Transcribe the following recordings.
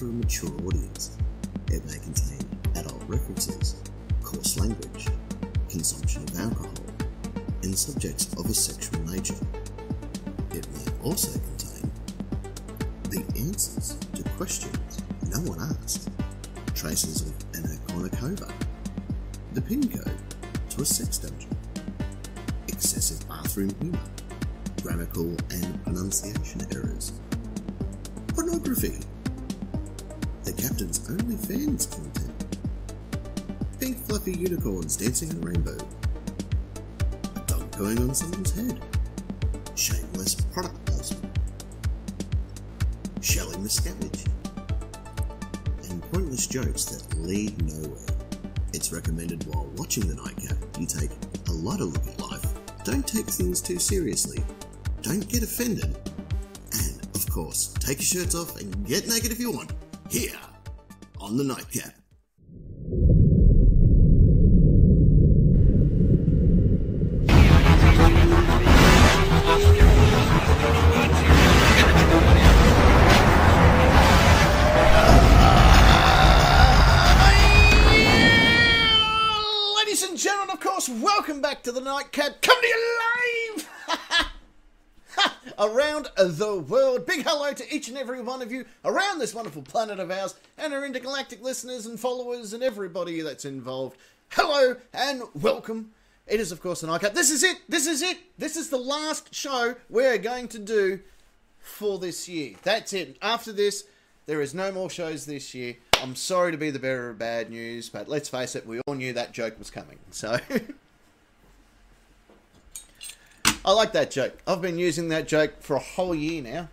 for a mature audience. It may contain adult references, coarse language, consumption of alcohol, and subjects of a sexual nature. It may also contain the answers to questions no one asked, traces of an Akonakova, the pin code to a sex dungeon, excessive bathroom humour, grammatical and pronunciation errors, pornography, captain's only fans content, pink fluffy unicorns dancing in a rainbow, a dog going on someone's head, shameless product placement, shelling the scavenge, and pointless jokes that lead nowhere. It's recommended while watching the nightcap you take a lighter look at life. Don't take things too seriously. Don't get offended. And, of course, take your shirts off and get naked if you want. Here, on the night. Ladies the world. Big hello to each and every one of you around this wonderful planet of ours, and our intergalactic listeners and followers, and everybody that's involved. Hello and welcome. It is, of course, an Nightcap. This is it. This is it. This is the last show we're going to do for this year. That's it. After this, there is no more shows this year. I'm sorry to be the bearer of bad news, but let's face it, we all knew that joke was coming. So I like that joke. I've been using that joke for a whole year now.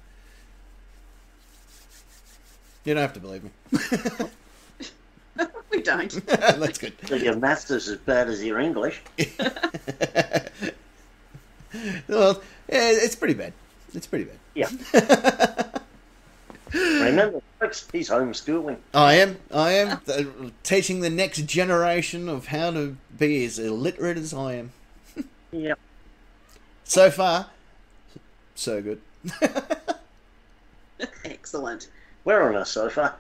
You don't have to believe me. We don't. That's good. So your maths is as bad as your English. Well, yeah, it's pretty bad. It's pretty bad. Yeah. Remember, folks, he's homeschooling. I am. I am uh, teaching the next generation of how to be as illiterate as I am. Yeah. So far, so good. Excellent. We're on a sofa.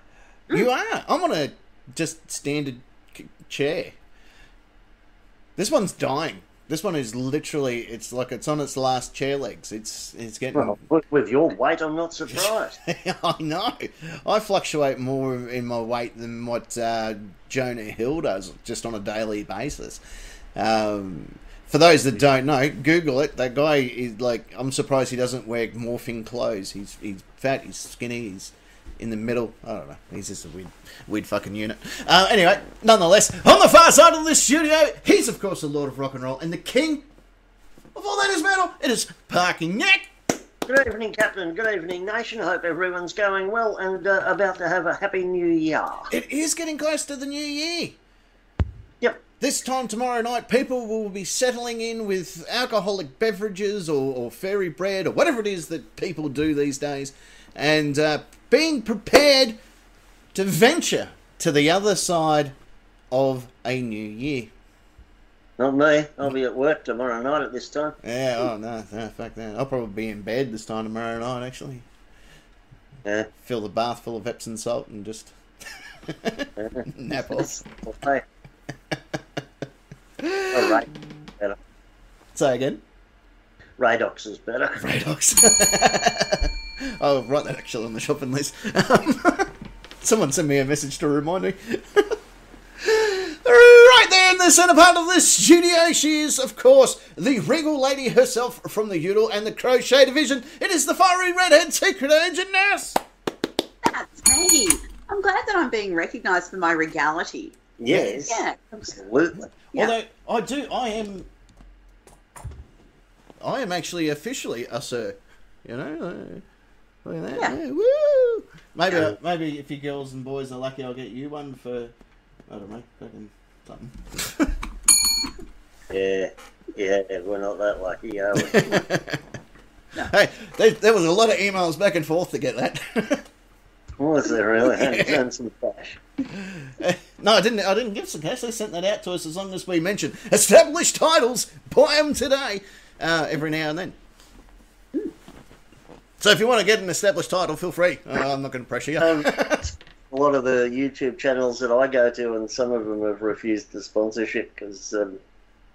You are. I'm on a just standard c- chair. This one's dying. This one is literally. It's like it's on its last chair legs. It's it's getting. Well, with- with your weight, I'm not surprised. I know. I fluctuate more in my weight than what uh, Jonah Hill does just on a daily basis. Um, for those that don't know, Google it. That guy is like. I'm surprised he doesn't wear morphing clothes. He's he's fat. He's skinny. He's in the middle. I don't know. He's just a weird, weird fucking unit. Uh, anyway, nonetheless, on the far side of the studio, he's of course the Lord of Rock and Roll and the King of all that is metal. It is Parking Neck. Good evening, Captain. Good evening, Nation. Hope everyone's going well and uh, about to have a happy new year. It is getting close to the new year. Yep. This time tomorrow night, people will be settling in with alcoholic beverages or, or fairy bread or whatever it is that people do these days and uh, being prepared to venture to the other side of a new year. Not me. I'll be at work tomorrow night at this time. Yeah, oh no, no, fuck that. I'll probably be in bed this time tomorrow night, actually. Yeah. Fill the bath full of Epsom salt and just nap off. Okay. All right. Better. Say again. Radox is better. Radox. I'll write that actually on the shopping list. Um, someone sent me a message to remind me. right there in the centre part of the studio, she is, of course, the regal lady herself from the Udall and the Crochet Division. It is the fiery redhead secret agent nurse. That's me. I'm glad that I'm being recognised for my regality. Yes. Yeah. Absolutely. Yeah. Although I do, I am, I am actually officially a sir. You know, uh, look at that. Yeah. Yeah, woo! Maybe, uh, maybe if you girls and boys are lucky, I'll get you one for, I don't know, fucking something. Yeah. Yeah, we're not that lucky, are we? Hey, there, there was a lot of emails back and forth to get that. Was there really? And some cash. no, I didn't. I didn't give some cash. They sent that out to us as long as we mentioned established titles. Buy them today. Uh, every now and then. So if you want to get an established title, feel free. Uh, I'm not going to pressure you. Um, a lot of the YouTube channels that I go to, and some of them have refused the sponsorship because um,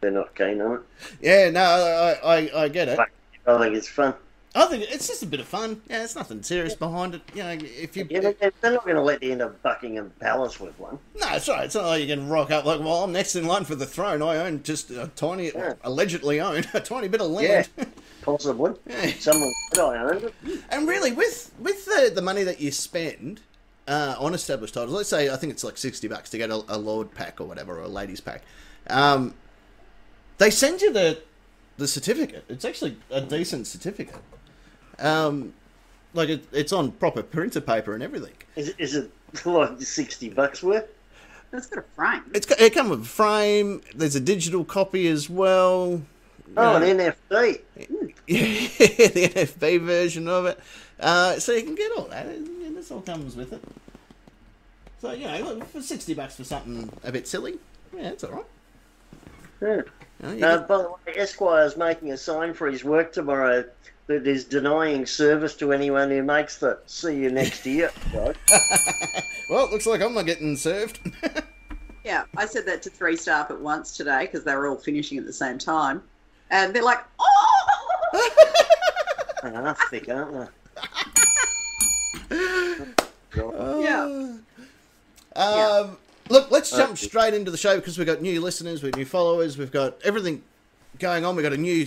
they're not keen on it. Yeah, no, I, I, I get it. I think it's fun. I think it's just a bit of fun. Yeah, there's nothing serious behind it. You know, if you Yeah, they're not going to let you into Buckingham Palace with one. no, it's right. It's not like you can rock up like, well, I'm next in line for the throne. I own just a tiny, Yeah. allegedly own a tiny bit of land. Possibly. Yeah. Someone owned it. And really, with with the the money that you spend uh, on established titles, let's say I think it's like sixty bucks to get a, a lord pack or whatever, or a ladies pack. Um, they send you the the certificate. It's actually a decent certificate. Um, like it, it's on proper printer paper and everything. Is, it- is it like 60 bucks worth? It's got a frame. It's got- it comes with a frame. There's a digital copy as well. Oh, Yeah. an NFT. Yeah, the NFB version of it. Uh, so you can get all that. And this all comes with it. So, you know, look, for 60 bucks for something a bit silly, yeah, it's alright. Yeah. You know, you Uh, get- by the way, Esquire's making a sign for his work tomorrow that is denying service to anyone who makes the see you next year. Right? well, it looks like I'm not getting served. Yeah, I said that to three staff at once today because they were all finishing at the same time. And they're like, oh! They are thick, aren't they? Yeah. Um, Look, let's jump straight into the show because we've got new listeners, we've got new followers, we've got everything going on. We've got a new,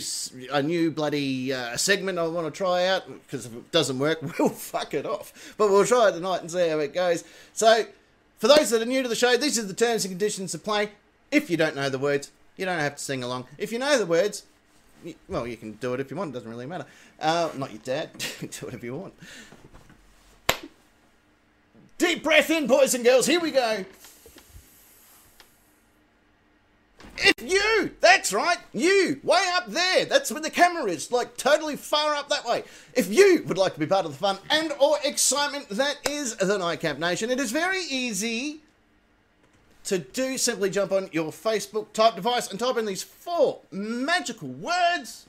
a new bloody uh, segment I want to try out because if it doesn't work, we'll fuck it off. But we'll try it tonight and see how it goes. So, for those that are new to the show, these are the terms and conditions to play. If you don't know the words, you don't have to sing along. If you know the words, y- well, you can do it if you want. It doesn't really matter. Uh, not your dad. do whatever you want. Deep breath in, boys and girls. Here we go. If you, that's right, you, way up there, that's where the camera is, like totally far up that way. If you would like to be part of the fun and or excitement that is the Nightcap Nation, it is very easy to do. Simply jump on your Facebook type device and type in these four magical words.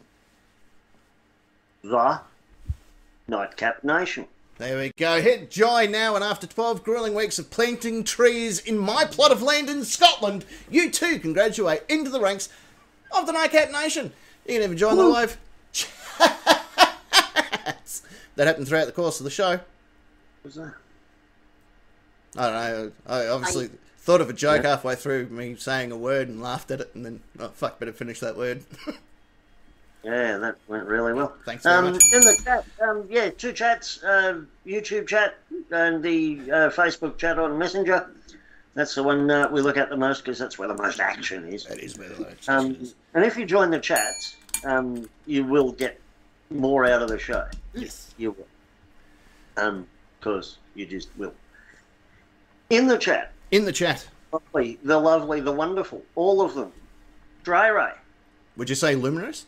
The Nightcap Nation. There we go. Hit joy now, and after 12 grueling weeks of planting trees in my plot of land in Scotland, you too can graduate into the ranks of the Nightcap Nation. You can even join the live chats that happened throughout the course of the show. Was that? I don't know. I obviously thought of a joke halfway through me saying a word and laughed at it, and then, oh, fuck, better finish that word. Yeah, that went really well. Thanks very um. In the chat, um, yeah, two chats, uh, YouTube chat and the uh, Facebook chat on Messenger. That's the one uh, we look at the most because that's where the most action is. that is where the load Um, is. and if you join the chats, um, you will get more out of the show. Yes. You will. Um, because you just will. In the chat, In the chat. lovely, the lovely, the wonderful, all of them. Dry Ray. Would you say luminaries?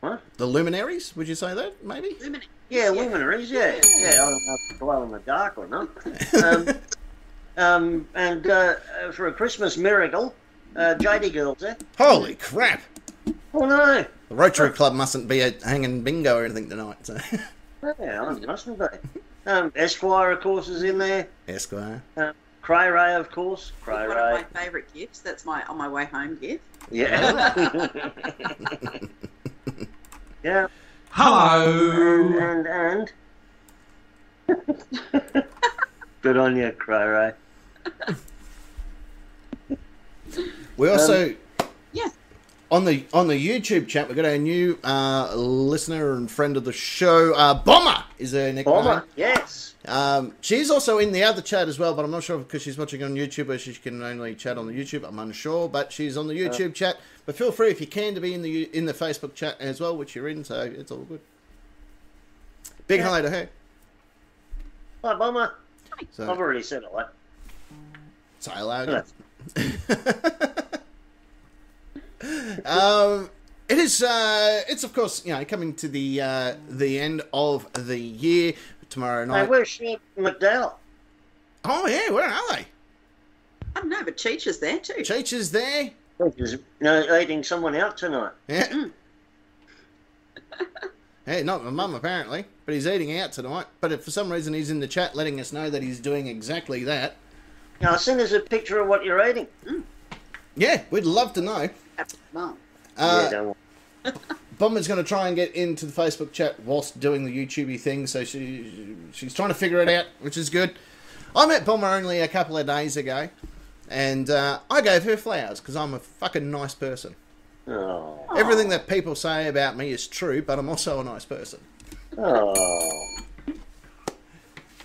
What? The luminaries? Would you say that, maybe? Luminary. Yeah, luminaries, yeah. Yeah, I don't know if it's glow in the dark or not. Um, um, and uh, uh, for a Christmas miracle, uh, JD Girl's there. Holy crap! Oh no! The Rotary Club mustn't be a hanging bingo or anything tonight. So. Yeah, I mustn't be. Um, Esquire, of course, is in there. Esquire. Um, Cray Ray, of course. Cray One of my favourite gifts. That's my on my way home gift. Yeah. yeah. Hello. And, and, and. Good on you, Cry Ray. We also Yeah. on the on the YouTube chat we've got a new uh, listener and friend of the show. Uh, Bomber is her nickname. Bomber, yes. Um, she's also in the other chat as well, but I'm not sure because she's watching on YouTube or she can only chat on the YouTube. I'm unsure, but she's on the YouTube chat. But feel free if you can to be in the in the Facebook chat as well, which you're in, so it's all good. Big Yeah. hi to her. Hi, Bomber. I've already said it. Like, say hello. Um, it is. Uh, it's of course you know coming to the uh, the end of the year tomorrow Hey, night. where's Sean McDowell? oh yeah, where are they? I don't know, but Cheech is there too. Cheech is there. He's you know, eating someone out tonight. Yeah. Hey, not my mum apparently, but he's eating out tonight. But if for some reason he's in the chat letting us know that he's doing exactly that, Now, send us a picture of what you're eating. yeah, we'd love to know. That's mum. Uh, yeah, Bomber's going to try and get into the Facebook chat whilst doing the YouTubey thing, so she she's trying to figure it out, which is good. I met Bomber only a couple of days ago, and uh, I gave her flowers because I'm a fucking nice person. Oh. Everything that people say about me is true, but I'm also a nice person. Oh.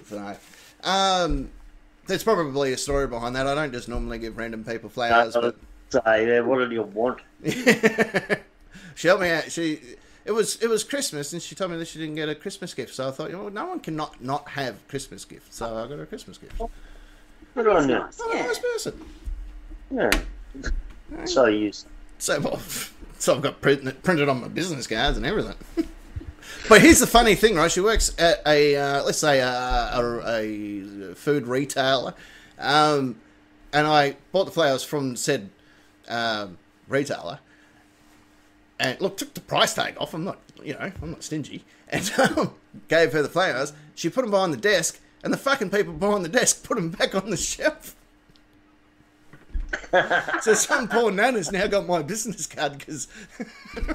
So, um, there's probably a story behind that. I don't just normally give random people flowers, but Say, what did you want? she helped me out. She it was it was Christmas, and she told me that she didn't get a Christmas gift. So I thought, you know, no one can not not have Christmas gifts. So I got her a Christmas gift. I'm Good on you. Nice. a Yeah. nice person. Yeah. So you. So well, so I've got printed printed on my business cards and everything. but here's the funny thing, right? She works at a uh, let's say a, a, a food retailer, um, and I bought the flowers from said um, retailer. And look, took the price tag off. I'm not, you know, I'm not stingy. And um, gave her the flowers. She put them behind the desk, and the fucking people behind the desk put them back on the shelf. so some poor nana's now got my business card because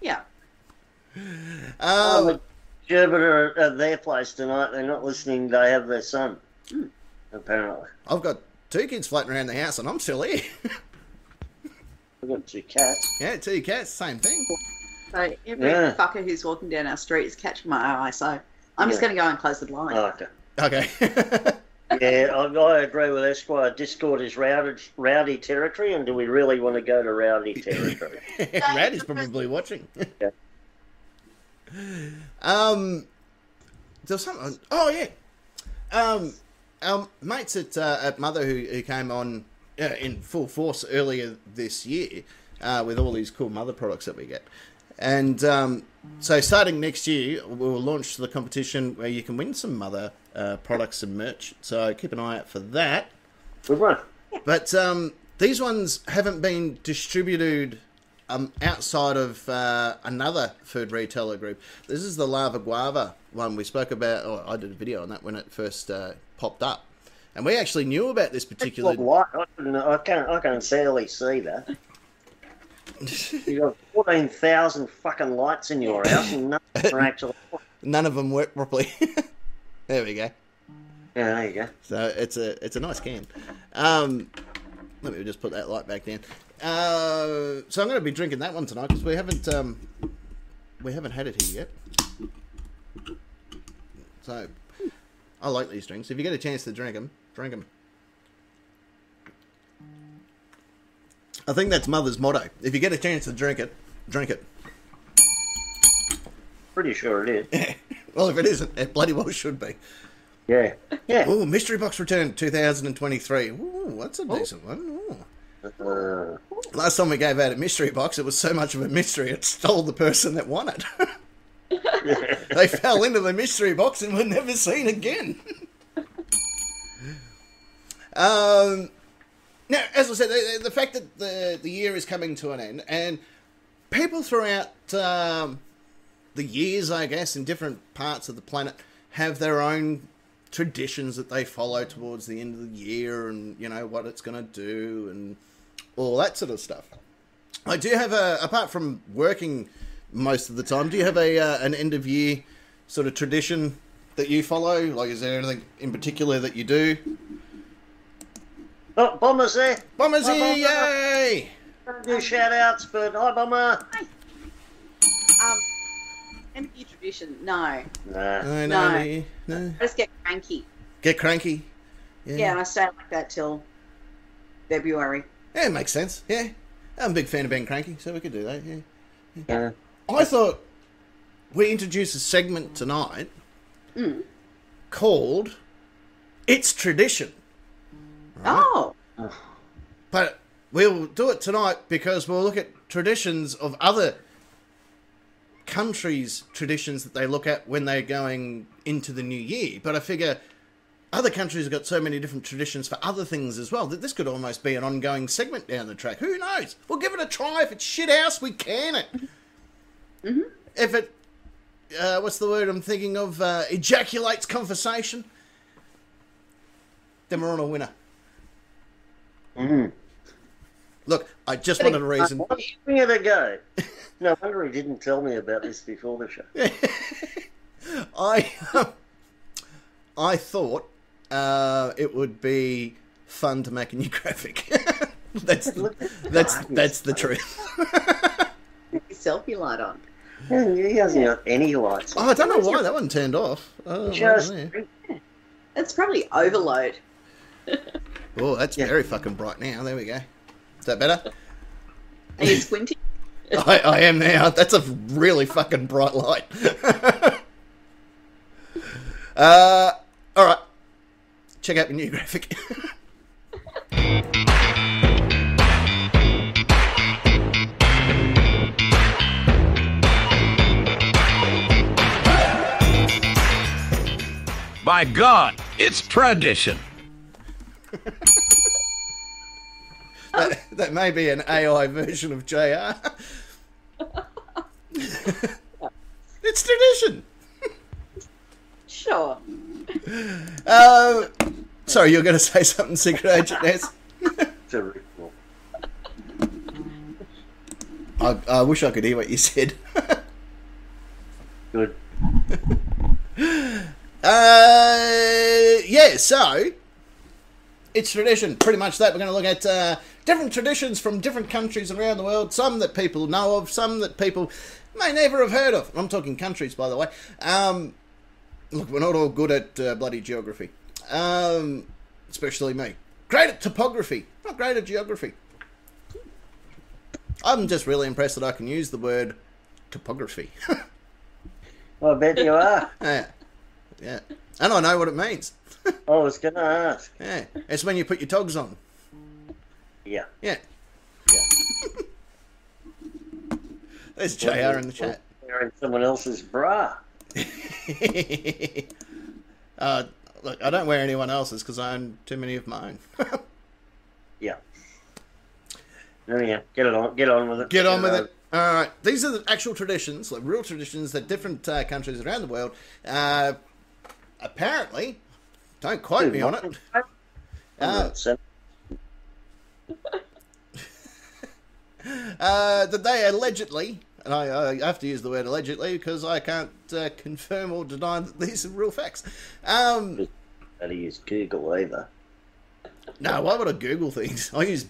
Yeah. Oh, um, the Sherbet are at their place tonight. They're not listening. They have their son. Apparently. I've got two kids floating around the house, and I'm still here. We've got two cats. yeah, two cats, same thing. So every Yeah. fucker who's walking down our street is catching my eye. So I'm just Yeah. going to go and close the blind. Oh, okay. Okay. Yeah, I, I agree with Esquire. Discord is rowdy, rowdy territory, and do we really want to go to rowdy territory? Rad is probably watching. Yeah. Um, there's something. Oh yeah. Um, our mates at uh, at Mother who, who came on uh, in full force earlier this year uh, with all these cool Mother products that we get, and um, so starting next year we'll launch the competition where you can win some Mother uh, products and merch. So keep an eye out for that. Good one. But um, these ones haven't been distributed um, outside of uh, another food retailer group. This is the Lava Guava one we spoke about. Or I did a video on that when it first uh, popped up, and we actually knew about this particular. What? I, can't. I can barely see that. You've got fourteen thousand fucking lights in your house, and none of them are actually. None of them work properly. there we go. Yeah, there you go. So it's a it's a nice can. Um, let me just put that light back down. Uh, so I'm going to be drinking that one tonight because we haven't um, we haven't had it here yet. So I like these drinks. If you get a chance to drink them, drink them. I think that's Mother's motto. If you get a chance to drink it, drink it. Pretty sure it is. Well, if it isn't, it bloody well should be. Yeah. Yeah. Oh, Mystery Box Return 2023. Ooh, that's a decent one. Ooh. Uh, Last time we gave out a mystery box, it was so much of a mystery it stole the person that won it. they fell into the mystery box and were never seen again. Um, now, as I said, the, the fact that the the year is coming to an end, and people throughout um, the years, I guess, in different parts of the planet, have their own traditions that they follow towards the end of the year, and you know what it's going to do, and all that sort of stuff. I do have a, apart from working most of the time, do you have a uh, an end of year sort of tradition that you follow? Like, is there anything in particular that you do? Oh, Bomber's there. Bombers Hi, Bomber. yay! Don't do shout outs, but hi, Bomber. Um, end tradition? No. Nah. No, no, No. no. no. I just get cranky. Get cranky. Yeah. Yeah, and I stay like that till February. Yeah, it makes sense. Yeah. I'm a big fan of being cranky, so we could do that, yeah. Yeah. I thought we introduced a segment tonight Mm. called It's Tradition. Oh, But we'll do it tonight because we'll look at traditions of other countries' traditions that they look at when they're going into the new year. But I figure other countries have got so many different traditions for other things as well that this could almost be an ongoing segment down the track. Who knows? We'll give it a try. If it's shit house, we can it. If it, uh, what's the word I'm thinking of? Uh, ejaculates conversation. Then we're on a winner. Mm. Look, I just wanted a reason. I'm giving it a go. No wonder he didn't tell me about this before the show. I um, I thought uh, it would be fun to make a new graphic. that's Look that's that. that's the truth. Selfie light on. Yeah, he hasn't got any lights. Oh, I don't know why that one turned off. Oh, Just right there. It's probably overload. Oh that's Yeah. very fucking bright now. There we go. Is that better? Are you squinting? I, I am now. That's a really fucking bright light. uh, all right. Check out the new graphic. By God, it's tradition. That, that may be an AI version of JR. it's tradition. Sure. Uh, sorry, you're going to say something, Secret Agent Ness? Terrible. I, I wish I could hear what you said. Good. Uh, yeah, so it's tradition. Pretty much that. We're going to look at uh, different traditions from different countries around the world. Some that people know of, some that people may never have heard of. I'm talking countries, by the way. Um, look, we're not all good at uh, bloody geography, um, especially me. Great at topography, not great at geography. I'm just really impressed that I can use the word topography. I bet you are. yeah, yeah, and I know what it means. I was going to ask. Yeah, it's when you put your togs on. Yeah. Yeah, Yeah. there's JR in the chat. Wearing someone else's bra. uh, look, I don't wear anyone else's because I own too many of mine. Yeah. There you go. Get it on. Get on with it. Get on with on. it. All right, these are the actual traditions, like real traditions that different uh, countries around the world uh, apparently don't quote me on it. Uh, Uh, that they allegedly, and I, I have to use the word allegedly because I can't uh, confirm or deny that these are real facts. Um, how to use Google either. no, why would I Google things? I use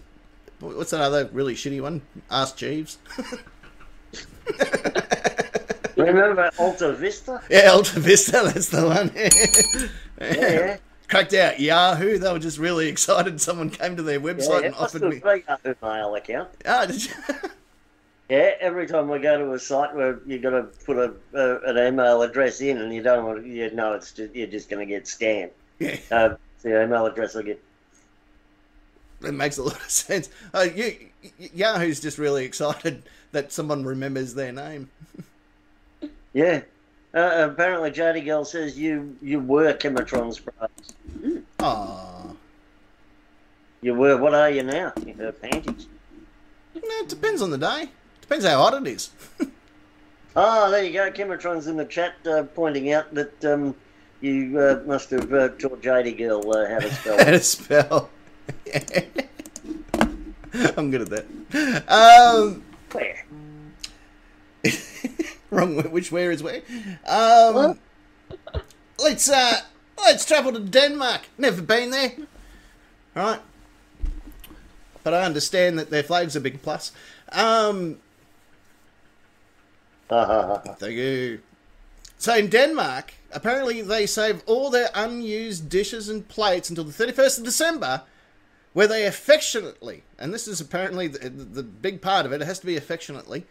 what's that other really shitty one? Ask Jeeves. Remember Alta Vista? yeah, Alta Vista, that's the one. Yeah. Cracked out Yahoo. They were just really excited. Someone came to their website yeah and offered me. a mail account. Ah, did you? Yeah, every time we go to a site where you got to put a, an email address in, and you don't want to, you know, it's just, you're just going to get scammed. yeah, Uh, the email address will get. it makes a lot of sense. Uh, you, Yahoo's just really excited that someone remembers their name. Yeah. Uh, apparently, Jody Girl says you you were Chematron's prize. Ah, You were. What are you now? In her panties. No, it depends on the day. Depends how hot it is. Oh, there you go. Chematron's in the chat uh, pointing out that um, you uh, must have uh, taught Jady Girl uh, how to spell. How to spell. I'm good at that. Um, Where? Wrong. wh- Which where is where? Um, let's uh, let's travel to Denmark. Never been there. Right, but I understand that their flag's a big plus. Um, Ha, ha, ha, ha. Thank you. So in Denmark, apparently they save all their unused dishes and plates until the 31st of December, where they affectionately, and this is apparently the, the big part of it, it has to be affectionately,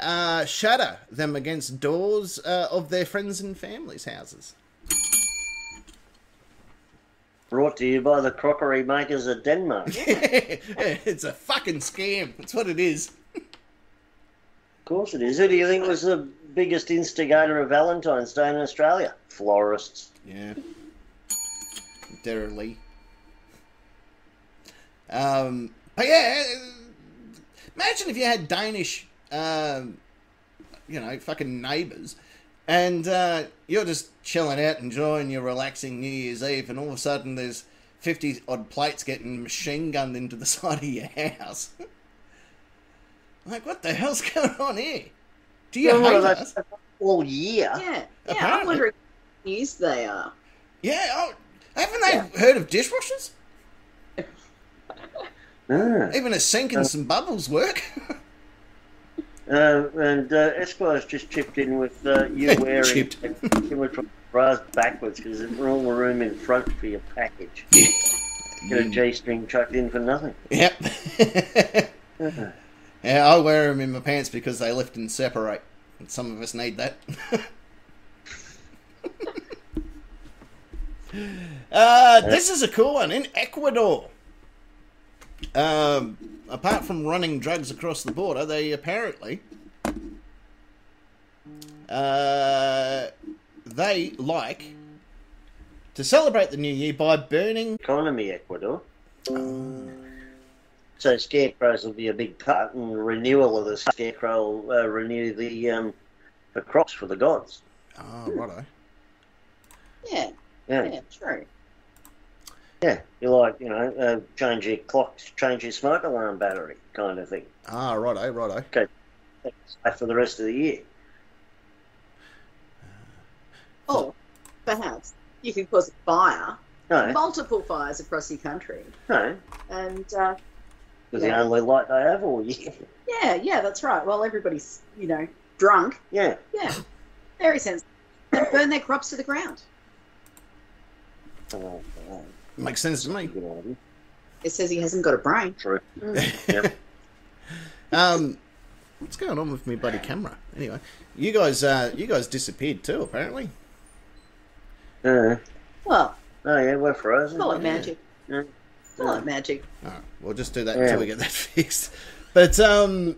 uh, shatter them against doors uh, of their friends and families' houses. Brought to you by the crockery makers of Denmark. It's a fucking scam. That's what it is. Of course it is. Who do you think was the biggest instigator of Valentine's Day in Australia? Florists. Yeah. Derrily. Um, but yeah, imagine if you had Danish, um, you know, fucking neighbours, and uh, you're just chilling out, enjoying your relaxing New Year's Eve, and all of a sudden there's 50 odd plates getting machine gunned into the side of your house. like, what the hell's going on here? Do you Well, hate what, us? all year. Yeah, yeah. I'm wondering what news they are. Yeah, oh, haven't they heard of dishwashers? Ah. Even a sink and some bubbles work. Uh, and uh, Esquire's just chipped in with uh, you wearing Chipped. you went from bras backwards because there's all the room in front for your package. Get a G string chucked in for nothing. Yep. yeah, I wear them in my pants because they lift and separate. And some of us need that. uh, this is a cool one in Ecuador. Um, apart from running drugs across the border, they apparently uh, they like to celebrate the new year by burning. Economy, Ecuador. So scarecrows will be a big part in the renewal of the scarecrow. Uh, renew the um, the crops for the gods. Oh, righto. Yeah, Yeah, yeah, true. Yeah. You like you know uh, change your clocks, change your smoke alarm battery, kind of thing. Ah, righto, righto. Okay, That's for the rest of the year. Or perhaps you could cause a fire, No, multiple fires across your country, no, and uh, because Yeah. the only light they have all year. yeah, yeah, that's right. Well, everybody's you know drunk. Yeah. Yeah, very sensible. And burn their crops to the ground. Oh, oh, Makes sense to me. It says he hasn't got a brain. True. Mm. Yep. Um, what's going on with me bloody camera? Anyway, you guys, uh, you guys disappeared too, apparently. Uh, Well, oh yeah, we're frozen. call it magic. Yeah. Call it magic. All right, we'll just do that Yeah. until we get that fixed. But um,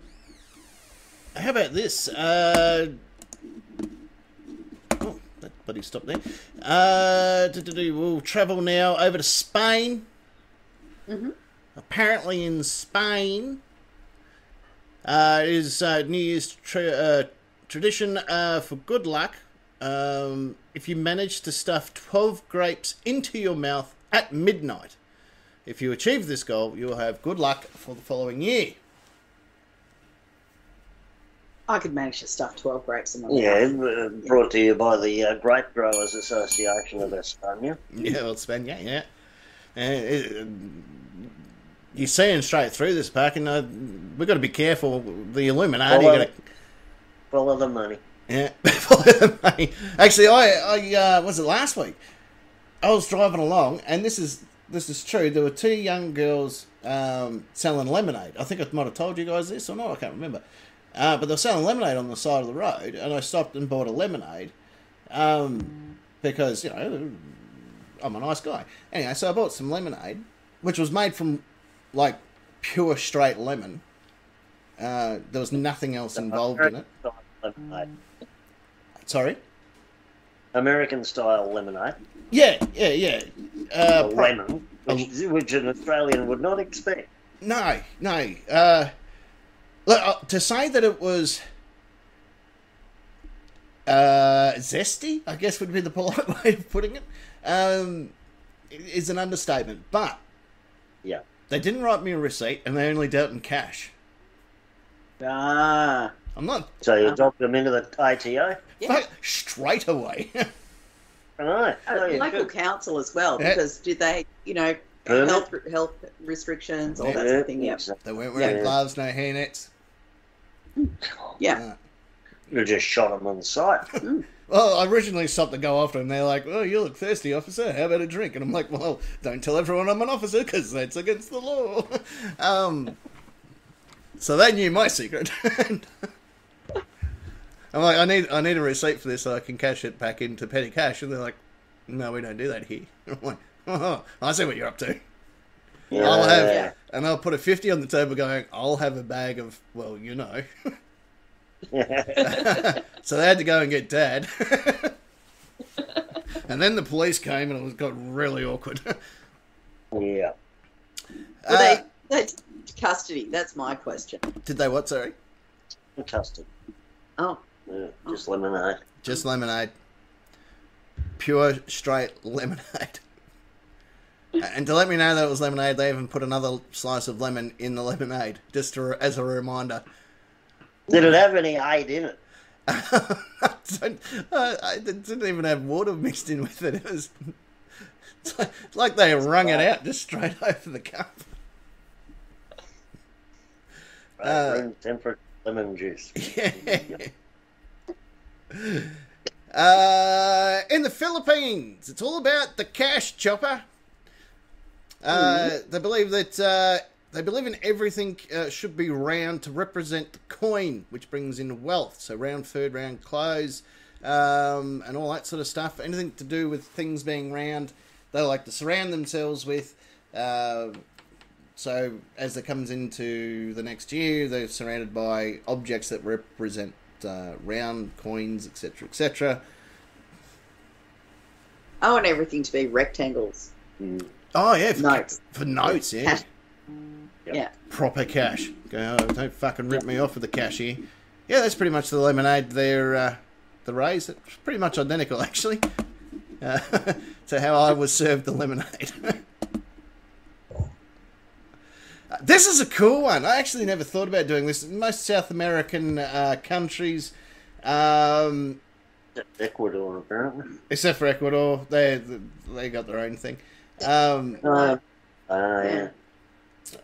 how about this? Uh, that buddy stopped there. Uh, we'll travel now over to Spain. Mhm. Apparently, in Spain, uh, it is uh, New Year's tra- uh, tradition uh, for good luck. Um, if you manage to stuff 12 grapes into your mouth at midnight. If you achieve this goal, you will have good luck for the following year. I could manage to stuff 12 grapes in my Yeah, mouth. uh, brought to you by the uh, Grape Growers Association of España. Yeah, well, Sven, yeah, yeah. And it, you're seeing straight through this pack, and uh, we've got to be careful. The Illuminati, Follow- gonna, Follow the money. yeah, follow the money. Actually, I, I uh, was it last week? I was driving along, and this is this is true. There were two young girls um, selling lemonade. I think I might have told you guys this or not. I can't remember. Uh, but they're selling lemonade on the side of the road, and I stopped and bought a lemonade um, because you know I'm a nice guy. Anyway, so I bought some lemonade, which was made from like pure straight lemon. Uh, there was nothing else involved in it. Lemonade. Sorry. American style lemonade. Yeah, yeah, yeah. Uh, lemon, which, which an Australian would not expect. No, no. Uh, to say that it was uh, zesty, I guess would be the polite way of putting it, um, is an understatement. But Yeah. they didn't write me a receipt, and they only dealt in cash. Ah. I'm not So you dropped them into the ATO? Yeah. straight away. I know. Uh, Oh, yeah, local good. council as well, Yeah. because did they, you know, Permit? health health restrictions, all that sort of thing. Yeah, they weren't wearing Yeah. gloves, no hairnets. Yeah. You just shot him on sight. Well, I originally stopped to go after him. They're like, "Oh, you look thirsty, officer. How about a drink?" And I'm like, "Well, don't tell everyone I'm an officer because that's against the law." um, so they knew my secret. I'm like, "I need, I need a receipt for this so I can cash it back into petty cash." And they're like, "No, we don't do that here." I'm like, "Oh, I see what you're up to." I'll have, Yeah. and I'll put a fifty on the table, going, "I'll have a bag of, well, you know." so they had to go and get dad. and then the police came, and it was got really awkward. Yeah. Well, Uh, they, they custody. That's my question. did they what? Sorry, Custard. Oh, Yeah, just lemonade. just lemonade, pure straight lemonade. And to let me know that it was lemonade, they even put another slice of lemon in the lemonade, just to, as a reminder. Did it have any aid in it? I uh, I didn't even have water mixed in with it. It was it's like, it's like they wrung it out just straight over the cup. Right, Uh, room lemon juice. uh, in the Philippines, it's all about the cash chopper. Uh, They believe that uh, they believe in everything uh, should be round to represent the coin, which brings in wealth. So round food, round clothes, um, and all that sort of stuff. Anything to do with things being round, they like to surround themselves with. Uh, so as it comes into the next year, they're surrounded by objects that represent uh, round coins, etc., etc. I want everything to be rectangles. Mm. Oh yeah, for Notes. for notes, yeah, Cash. Yep. Yeah. proper cash. Go, oh, don't fucking rip me off with the cash here. Yeah, that's pretty much the lemonade. There, uh, the raise. It's pretty much identical, actually, uh, to how I was served the lemonade. Uh, This is a cool one. I actually never thought about doing this. In most South American uh, countries, um, Ecuador, apparently. except for Ecuador, they they got their own thing. Um, Uh, uh, yeah.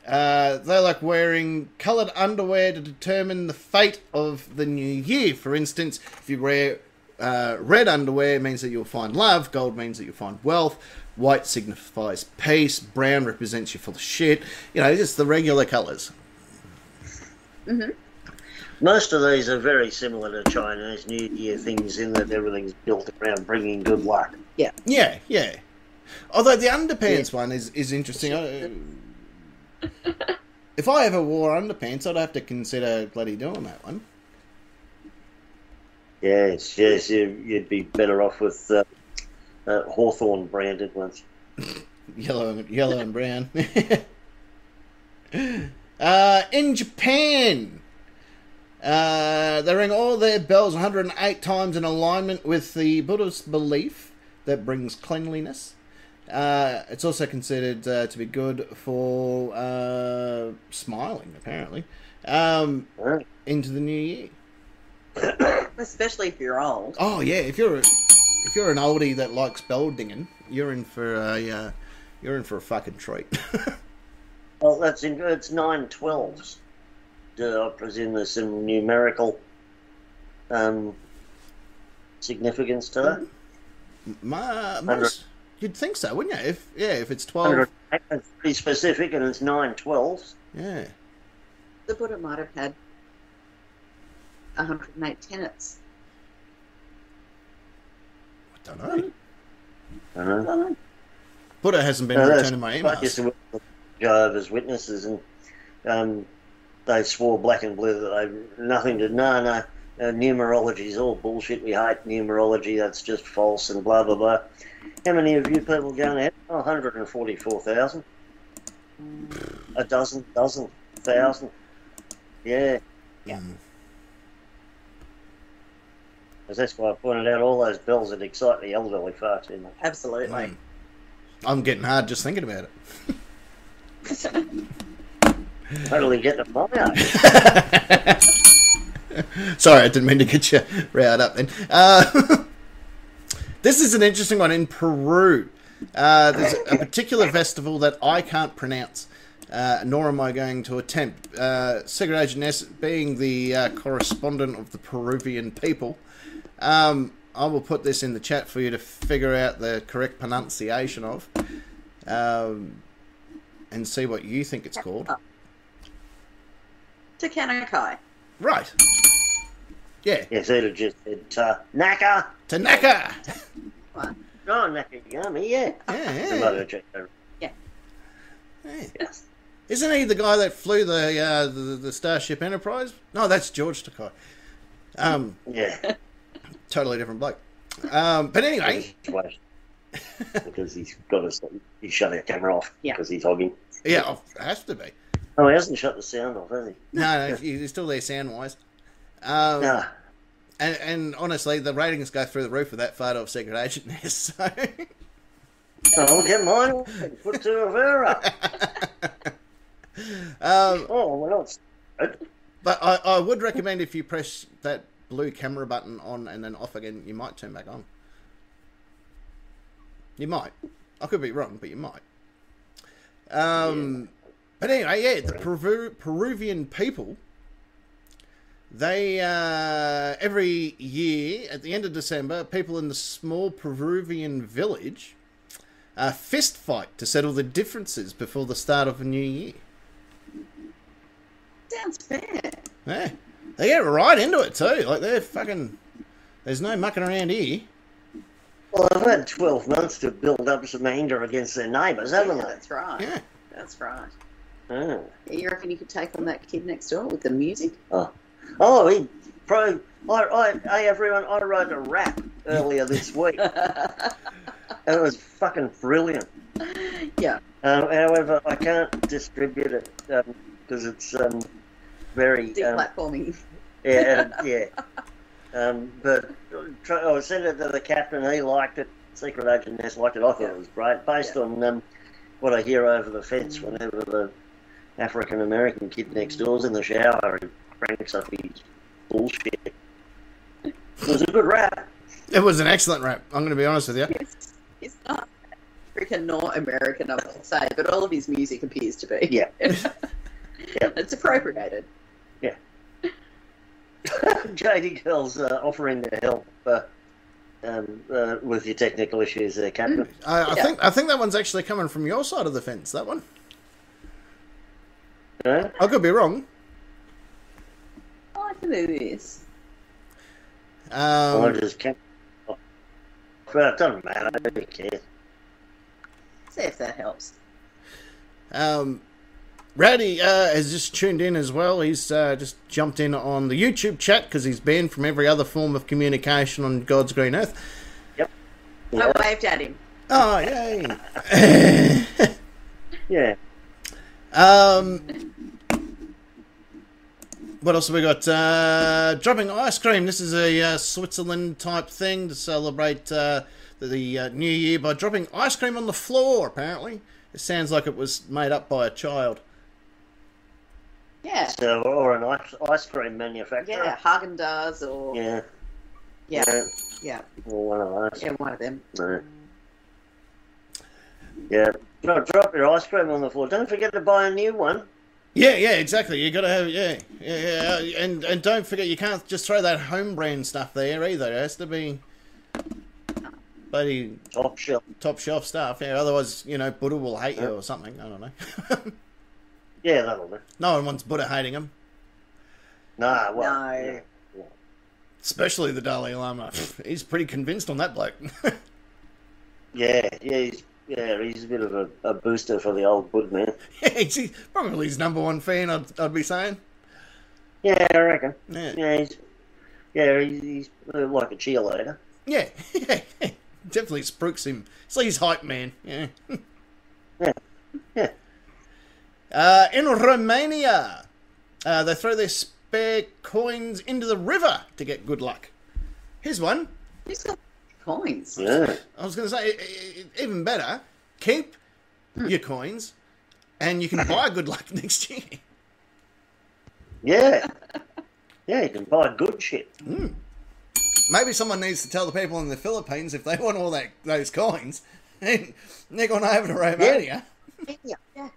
uh, they like wearing coloured underwear to determine the fate of the new year. For instance, if you wear uh, red underwear, it means that you'll find love. Gold means that you'll find wealth. White signifies peace. Brown represents you full of shit. You know, just the regular colours. Most of these are very similar to Chinese New Year things in that everything's built around bringing good luck. Yeah. Yeah, yeah. Although the underpants one is is interesting. I- if I ever wore underpants, I'd have to consider bloody doing that one. Yes, yes, you, you'd be better off with uh, uh, Hawthorn branded ones. Yellow and yellow and brown. uh, in Japan, uh, they ring all their bells 108 times in alignment with the Buddhist belief that brings cleanliness. Uh, it's also considered uh, to be good for uh, smiling, apparently, um, into the new year. Especially if you're old. Oh yeah, if you're if you're an oldie that likes bell dinging, you're in for a uh, you're in for a fucking treat. Well, that's in, it's nine twelves. Uh, I presume there's some numerical um, significance to that. Ma, most, you'd think so, wouldn't you? If yeah, if it's twelve, it's pretty specific, and it's nine twelves. yeah. The Buddha might have had 108 tenets. I don't know. I don't know. Buddha hasn't been No, that's- returning my I used emails. to work with Jehovah's Witnesses, and um, they swore black and blue that they nothing to no no. Uh, numerology is all bullshit. We hate numerology. That's just false and blah blah blah. How many of you people going out? Oh, 144,000. A dozen, dozen, thousand. Yeah. Yeah. Because that's why I pointed out all those bells that excite the elderly far too much. Absolutely. Mm. I'm getting hard just thinking about it. Totally get the fire. Sorry, I didn't mean to get you riled up then. Uh, this is an interesting one in Peru. Uh, there's a particular festival that I can't pronounce, uh, nor am I going to attempt. Uh, Secret Agent Ness, being the uh, correspondent of the Peruvian people, um, I will put this in the chat for you to figure out the correct pronunciation of, um, and see what you think it's called. Takanakuy. Right. Yeah, yes, they'd have just said, uh, Naka! Tanaka. What? Oh, Nakagami, yeah. Yeah, They yeah. might have checked over. yeah. Yes. Isn't he the guy that flew the uh, the, the Starship Enterprise? No, that's George Takei. Um, Yeah. totally different bloke. Um, but anyway, because he's got his he's shut our camera off Yeah. because he's hogging. Yeah, oh, it has to be. Oh, he hasn't shut the sound off, has he? No, no, he's still there sound wise. Um, Nah. And, and honestly, the ratings go through the roof with that photo of Secret Agent there. So, I'll get mine. Put to up. um, Oh, well, it's but I, I would recommend if you press that blue camera button on and then off again, you might turn back on. You might. I could be wrong, but you might. Um, But anyway, yeah, the Peru- Peruvian people, they, uh, every year at the end of December, people in the small Peruvian village uh, fist fight to settle the differences before the start of a new year. Sounds fair. Yeah. They get right into it too. Like they're fucking. There's no mucking around here. well, they've had twelve months to build up some anger against their neighbours, haven't Yeah, they? that's right. Yeah. That's right. Oh. Yeah, you reckon you could take on that kid next door with the music? Oh, oh he pro. I, I, hey everyone, I wrote a rap earlier this week, and it was fucking brilliant. yeah. Um, however, I can't distribute it because it's um, very um, Deplatforming. yeah, uh, yeah. Um, but try, I sent it to the captain. He liked it. Secret Agent Ness liked it. I thought it was great, based Yeah. on um, what I hear over the fence whenever the African American kid next door's in the shower and cranks up bullshit. It was a good rap. It was an excellent rap. I'm going to be honest with you. He's, he's not African nor American, I would say, but all of his music appears to be. Yeah. yeah. It's appropriated. Yeah. JD Girl's uh, offering to help uh, um, uh, with your technical issues there, Captain. I, I Yeah. think I think that one's actually coming from your side of the fence. That one. Huh? I could be wrong. I can do this. I Um, just can't. Well, it doesn't matter. Who cares? See if that helps. um, Rowdy uh, has just tuned in as well. He's uh, just jumped in on the YouTube chat because he's banned from every other form of communication on God's green earth. Yep. I waved at him. Oh, yay! Yeah. Um, what else have we got? Uh, dropping ice cream. This is a uh, Switzerland type thing to celebrate uh, the, the uh, new year by dropping ice cream on the floor. Apparently, it sounds like it was made up by a child. Yeah. So, or an ice, ice cream manufacturer. Yeah, Hagen Dazs or yeah, Yeah. yeah, Yeah. Or one of those. yeah, one of them. No. Yeah. Drop, drop your ice cream on the floor. Don't forget to buy a new one. Yeah, yeah, exactly. You got to have yeah, yeah, yeah, and and don't forget you can't just throw that home brand stuff there either. It has to be bloody Top shelf. top shelf stuff. Yeah, otherwise you know Buddha will hate you or something. I don't know. Yeah, that'll do. no one wants Buddha hating him. Nah, well. No. Yeah. Especially the Dalai Lama. He's pretty convinced on that bloke. Yeah, yeah, he's, yeah, he's a bit of a, a booster for the old Bud man. yeah, he's probably his number one fan, I'd, I'd be saying. Yeah, I reckon. Yeah. Yeah, he's, yeah, he's, he's uh, like a cheerleader. Yeah, yeah, definitely spooks him. So he's hype man. Yeah. Yeah, yeah. Uh, in Romania, uh, they throw their spare coins into the river to get good luck. Here's one. Who's got coins? Yeah. I was going to say, even better, keep your coins and you can buy good luck next year. Yeah. Yeah, you can buy good shit. Maybe someone needs to tell the people in the Philippines if they want all that those coins, and they're going over to Romania. Yeah. yeah.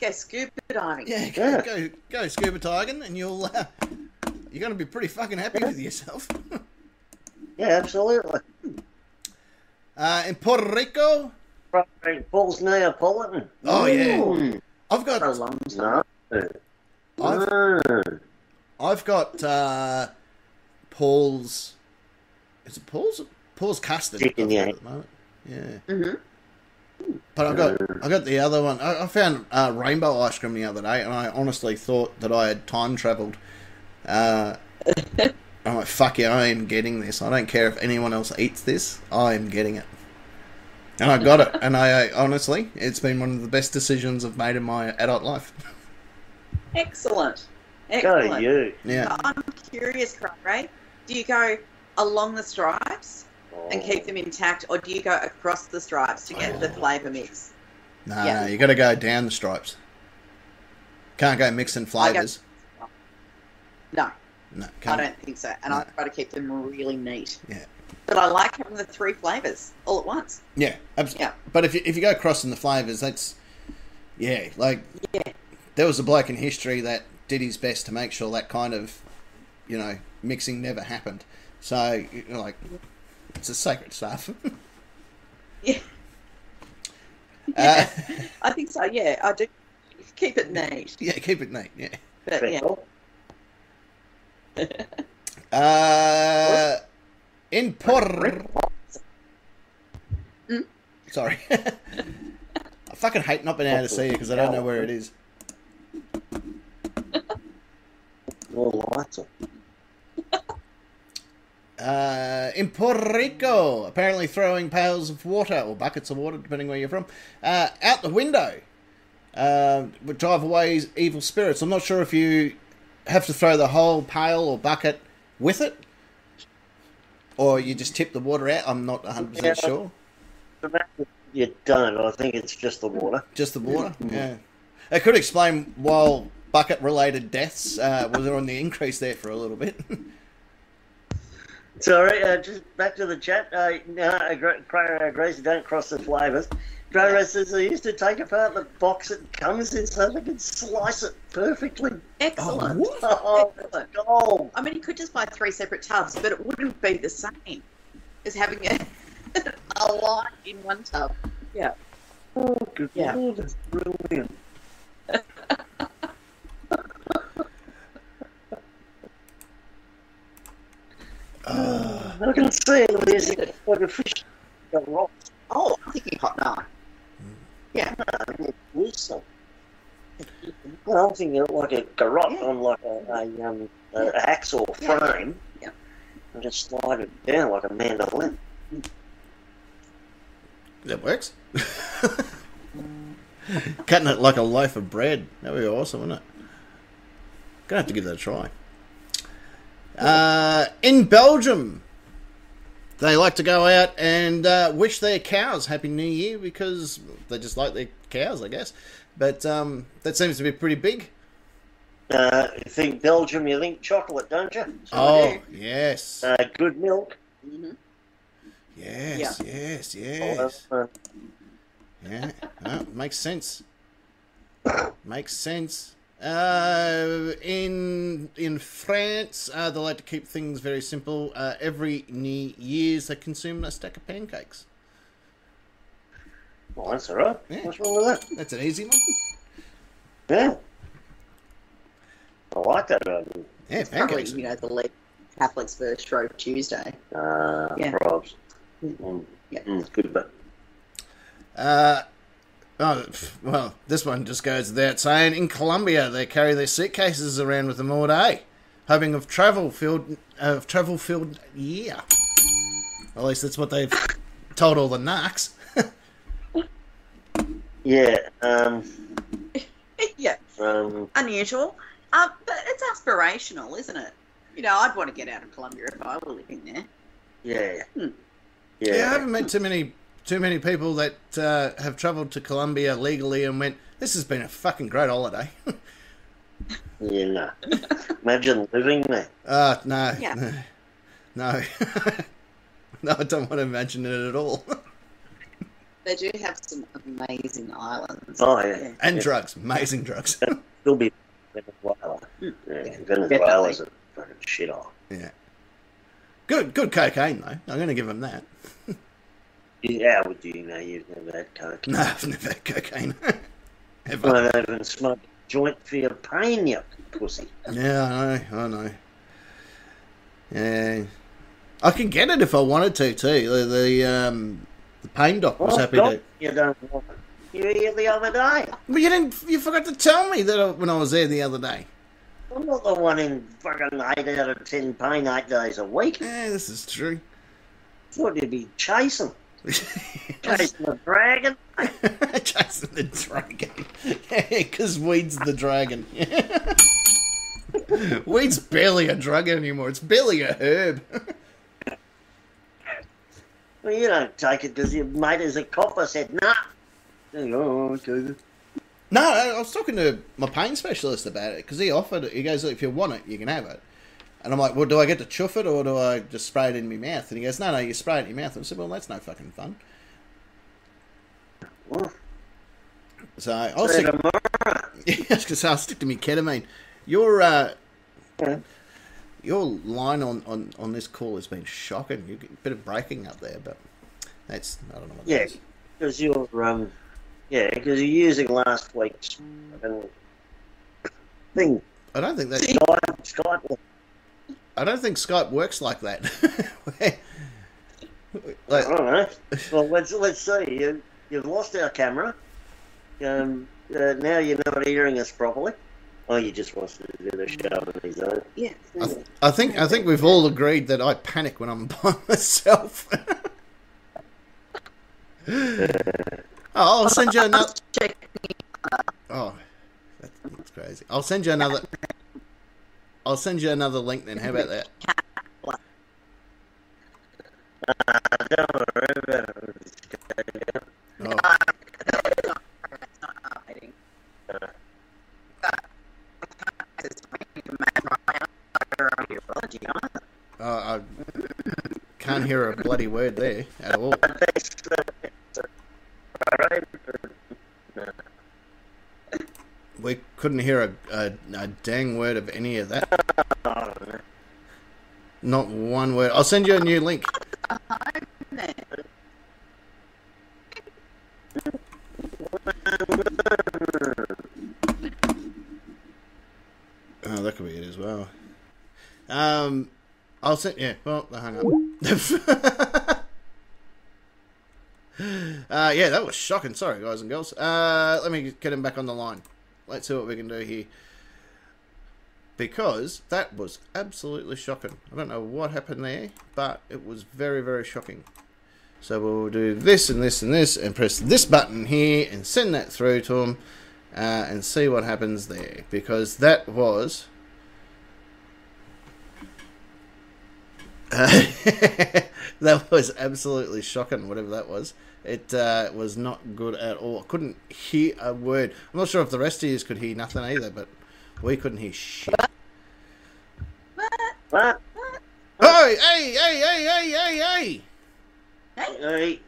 Go scuba diving. Yeah, go, Yeah. go, go scuba diving, and you'll uh, you're going to be pretty fucking happy with yourself. Yeah, absolutely. uh, in Puerto Rico, Paul's Neapolitan. oh yeah, Mm. I've got For a long time. No. I've, Mm. I've got uh, Paul's. Is it Paul's? Paul's custard. Chicken, yeah. at the moment. Yeah. Mm-hmm. But I got I got the other one. I, I found uh, rainbow ice cream the other day, and I honestly thought that I had time travelled. Uh, I'm like, fuck yeah, I am getting this. I don't care if anyone else eats this. I am getting it. And I got it. And I uh, honestly, it's been one of the best decisions I've made in my adult life. Excellent. Go you. Yeah. I'm curious, Ray. Do you go along the stripes and Oh. keep them intact, or do you go across the stripes to get the flavour mix? No, Yeah. no, you got to go down the stripes. Can't go mixing I go- flavours. No, No, I don't think so. And I try to keep them really neat. Yeah. But I like having the three flavours all at once. Yeah, absolutely. Yeah. But if you, if you go crossing the flavours, that's yeah, like Yeah. there was a bloke in history that did his best to make sure that kind of you know mixing never happened. So you know, like it's a sacred stuff. Yeah. Uh, I think so, yeah. I do keep it neat. yeah, keep it neat. Yeah. But yeah. Pretzel. Uh, in Por. Hmm? Sorry. I fucking hate not being able to see it because I don't know where it is. More lights. Uh, in Puerto Rico, apparently throwing pails of water or buckets of water, depending where you're from, uh, out the window uh, would drive away evil spirits. I'm not sure if you have to throw the whole pail or bucket with it, or you just tip the water out. I'm not 100 Yeah. percent sure. You don't. I think it's just the water. Just the water. Yeah, it could explain why bucket-related deaths uh, was on the increase there for a little bit. Sorry, uh, just back to the chat. Uh, no, Gra- uh, don't cross the flavours. Grey says they used to take apart the box it comes in so they could slice it perfectly. Excellent. Oh, what? Oh, Excellent. gold. I mean, you could just buy three separate tubs, but it wouldn't be the same as having a, a lot in one tub. Yeah. Oh, good Yeah. lord, that's brilliant. Ah, I can see it. There's like a fish that rocks. Oh, I'm thinking hot dog. Yeah. Loose. Well, I'm thinking like a garrote Yeah. on like a, a, um, a, a hacksaw Yeah. frame. Yeah. And just slide it down like a mandolin. that works. Cutting it like a loaf of bread. That would be awesome, wouldn't it? Gonna have to give that a try. Uh, in Belgium, they like to go out and uh, wish their cows Happy New Year because they just like their cows, I guess. But um, that seems to be pretty big. Uh, you think Belgium, you think chocolate, don't you? So Oh, do. yes. Uh, good milk. hmm Yes, yes, yes. Uh, Yeah, oh, makes sense. Makes sense. Uh, in in France, uh, they like to keep things very simple. Uh, every New Year's, they consume a stack of pancakes. well, that's all right. Yeah. What's wrong with that? That's an easy one. Yeah. I like that. Um, Yeah, Probably, pancakes. you know, the lead Catholics first Shrove Tuesday. uh, Yeah. probs. Mm, Yeah. mm, good, but Uh, oh, well, this one just goes without saying. In Colombia, they carry their suitcases around with them all day, hoping of travel filled of travel filled year. At least that's what they've told all the narcs. yeah. Um, yeah. um, Unusual. Uh, but it's aspirational, isn't it? You know, I'd want to get out of Colombia if I were living there. yeah. Hmm. Yeah. Yeah, I haven't met too many too many people that uh, have travelled to Colombia legally and went. This has been a fucking great holiday. Yeah, no. Imagine living there. uh, no, Yeah. no, no, no. I don't want to imagine it at all. They do have some amazing islands. Oh, yeah. and Yeah. drugs, amazing drugs. It'll be Venezuela. Mm, Yeah, yeah, Venezuela's a fucking shit off. yeah, good, good cocaine though. I'm going to give them that. Yeah, would you know you've never had coke? No, I've never had cocaine. Ever. Won't even smoke a joint for your pain, you pussy. Yeah, I know, I know. Yeah, I can get it if I wanted to too. The, the um, the pain doc was Oh, happy God, to. You don't want it. You were here the other day. But you didn't. You forgot to tell me that I, when I was there the other day. I'm not the one in fucking eight out of ten pain eight days a week. Yeah, this is true. Thought you'd be chasing. Chasing the dragon. Jason the dragon. Yeah, because Weed's the dragon. Weed's barely a drug anymore. It's barely a herb. Well, you don't take it because your mate is a copper said, nah. Oh, okay. No, I I was talking to my pain specialist about it because he offered it. He goes, "If you want it, you can have it." And I'm like, "Well, do I get to chuff it or do I just spray it in my mouth?" And he goes, "No, no, you spray it in your mouth." And I said, "Well, that's no fucking fun." So I'll stick. because I'll stick to me ketamine. Your uh, Yeah. your line on, on, on this call has been shocking. You get a bit of breaking up there, but that's I don't know what Yeah, because you're um, yeah, because you're using last week's thing. I don't think that Skype, Skype. I don't think Skype works like that. Where- I don't know. Well, let's let's see. You you've lost our camera. Um, uh, now you're not hearing us properly. Oh, you just wants to do the show on his own. Yeah. I, th- I think I think we've all agreed that I panic when I'm by myself. oh, I'll send you another. Check. Oh, that's, that's crazy. I'll send you another. I'll send you another link then. How about that? Don't worry about it. Oh, oh, uh, I can't hear a bloody word there at all. We couldn't hear a, a, a dang word of any of that. Not one word. I'll send you a new link. Oh, that could be it as well. Um, I'll send. Yeah, well, they hung up. uh, yeah, that was shocking. Sorry, guys and girls. Uh, let me get him back on the line. Let's see what we can do here. Because that was absolutely shocking. I don't know what happened there, but it was very, very shocking. So we'll do this and this and this and press this button here and send that through to them uh, and see what happens there. Because that was. Uh, that was absolutely shocking, whatever that was. It uh, was not good at all. I couldn't hear a word. I'm not sure if the rest of you could hear nothing either, but we couldn't hear shit. What? Hey, hey, hey, hey, hey, hey, hey! Hey,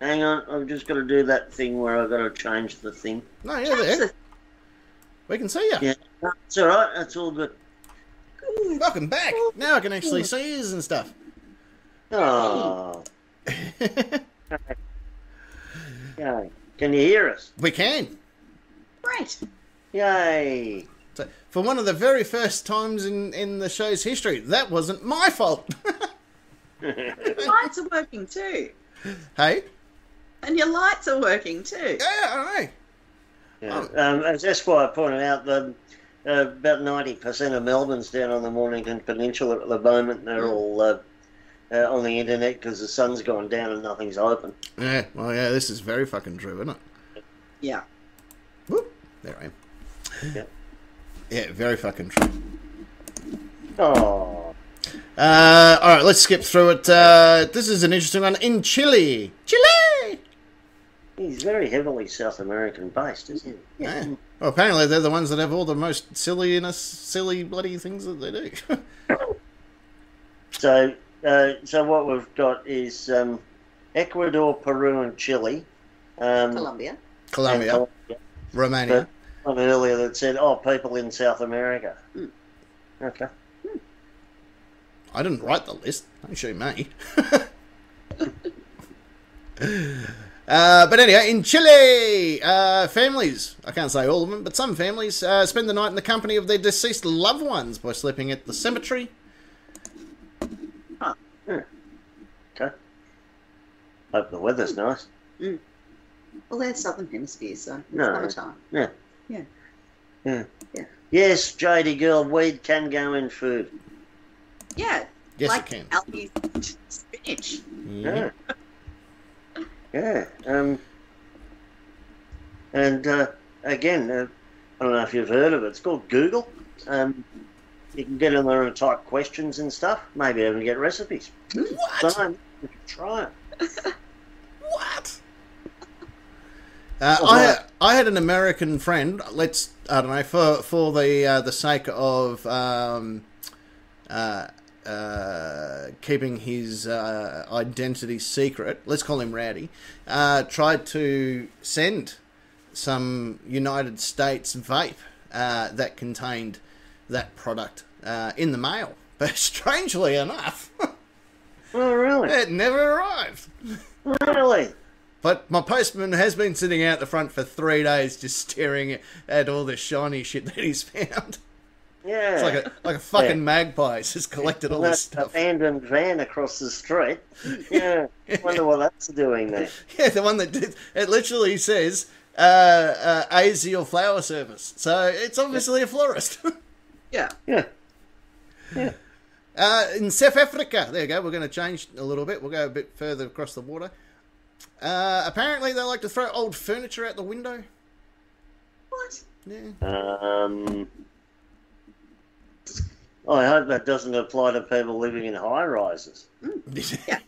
hang on. I've just got to do that thing where I've got to change the thing. No, you're there. We can see you. Yeah, it's all right. That's all good. Welcome back. Now I can actually see yous and stuff. Oh, yeah. Can you hear us? we can. Great. Yay! So, for one of the very first times in, in the show's history, that wasn't my fault. Your lights are working too. hey? And your lights are working too. Yeah, I know. Yeah. Um, as Esquire pointed out, the, uh, about 90% of Melbourne's down on the Mornington Peninsula at the moment. They're all uh, uh, on the internet because the sun's gone down and nothing's open. Yeah, well, yeah, this is very fucking true, isn't it? Yeah. Whoop. There I am. Yeah. Yeah, very fucking true. Oh, Uh, all right, let's skip through it. Uh, this is an interesting one in Chile. Chile. he's very heavily South American based, isn't he? Yeah. Well, apparently they're the ones that have all the most silliness, silly bloody things that they do. So, uh, so what we've got is um, Ecuador, Peru, and Chile. Um, Colombia. Colombia, Colombia. Romania. But one earlier that said, "Oh, people in South America." Mm. Okay. I didn't write the list. Don't show me. uh, but anyway, in Chile, uh, families, I can't say all of them, but some families uh, spend the night in the company of their deceased loved ones by sleeping at the cemetery. Okay. Hope the weather's nice. Well, they're Southern Hemisphere, so it's No. summertime. Yeah. Yeah. Yeah. Yeah. Yes, JD girl, weed can go in food. Yeah. Yes, like it can. algae spinach. Yeah. Yeah. Um, and uh, again, uh, I don't know if you've heard of it. It's called Google. Um, you can get in there and type questions and stuff. Maybe even get recipes. What? So you can try it. What? Uh, I had, I had an American friend. Let's I don't know for for the uh, the sake of um, uh, uh, keeping his uh, identity secret. Let's call him Rowdy. Uh, tried to send some United States vape uh, that contained that product uh, in the mail, but strangely enough, Oh, really? it never arrived. Really? But my postman has been sitting out the front for three days, just staring at all the shiny shit that he's found. Yeah. It's like a like a fucking Yeah. magpie. It's just collected all this stuff. abandoned van across the street. Yeah. Wonder what that's doing there. Yeah, the one that did it literally says uh, uh, Aziel flower service. So it's obviously a florist. Yeah. Yeah. uh, in South Africa, there you go. We're going to change a little bit. We'll go a bit further across the water. Uh, apparently, they like to throw old furniture out the window. What? Yeah. Um, I hope that doesn't apply to people living in high rises. Yeah.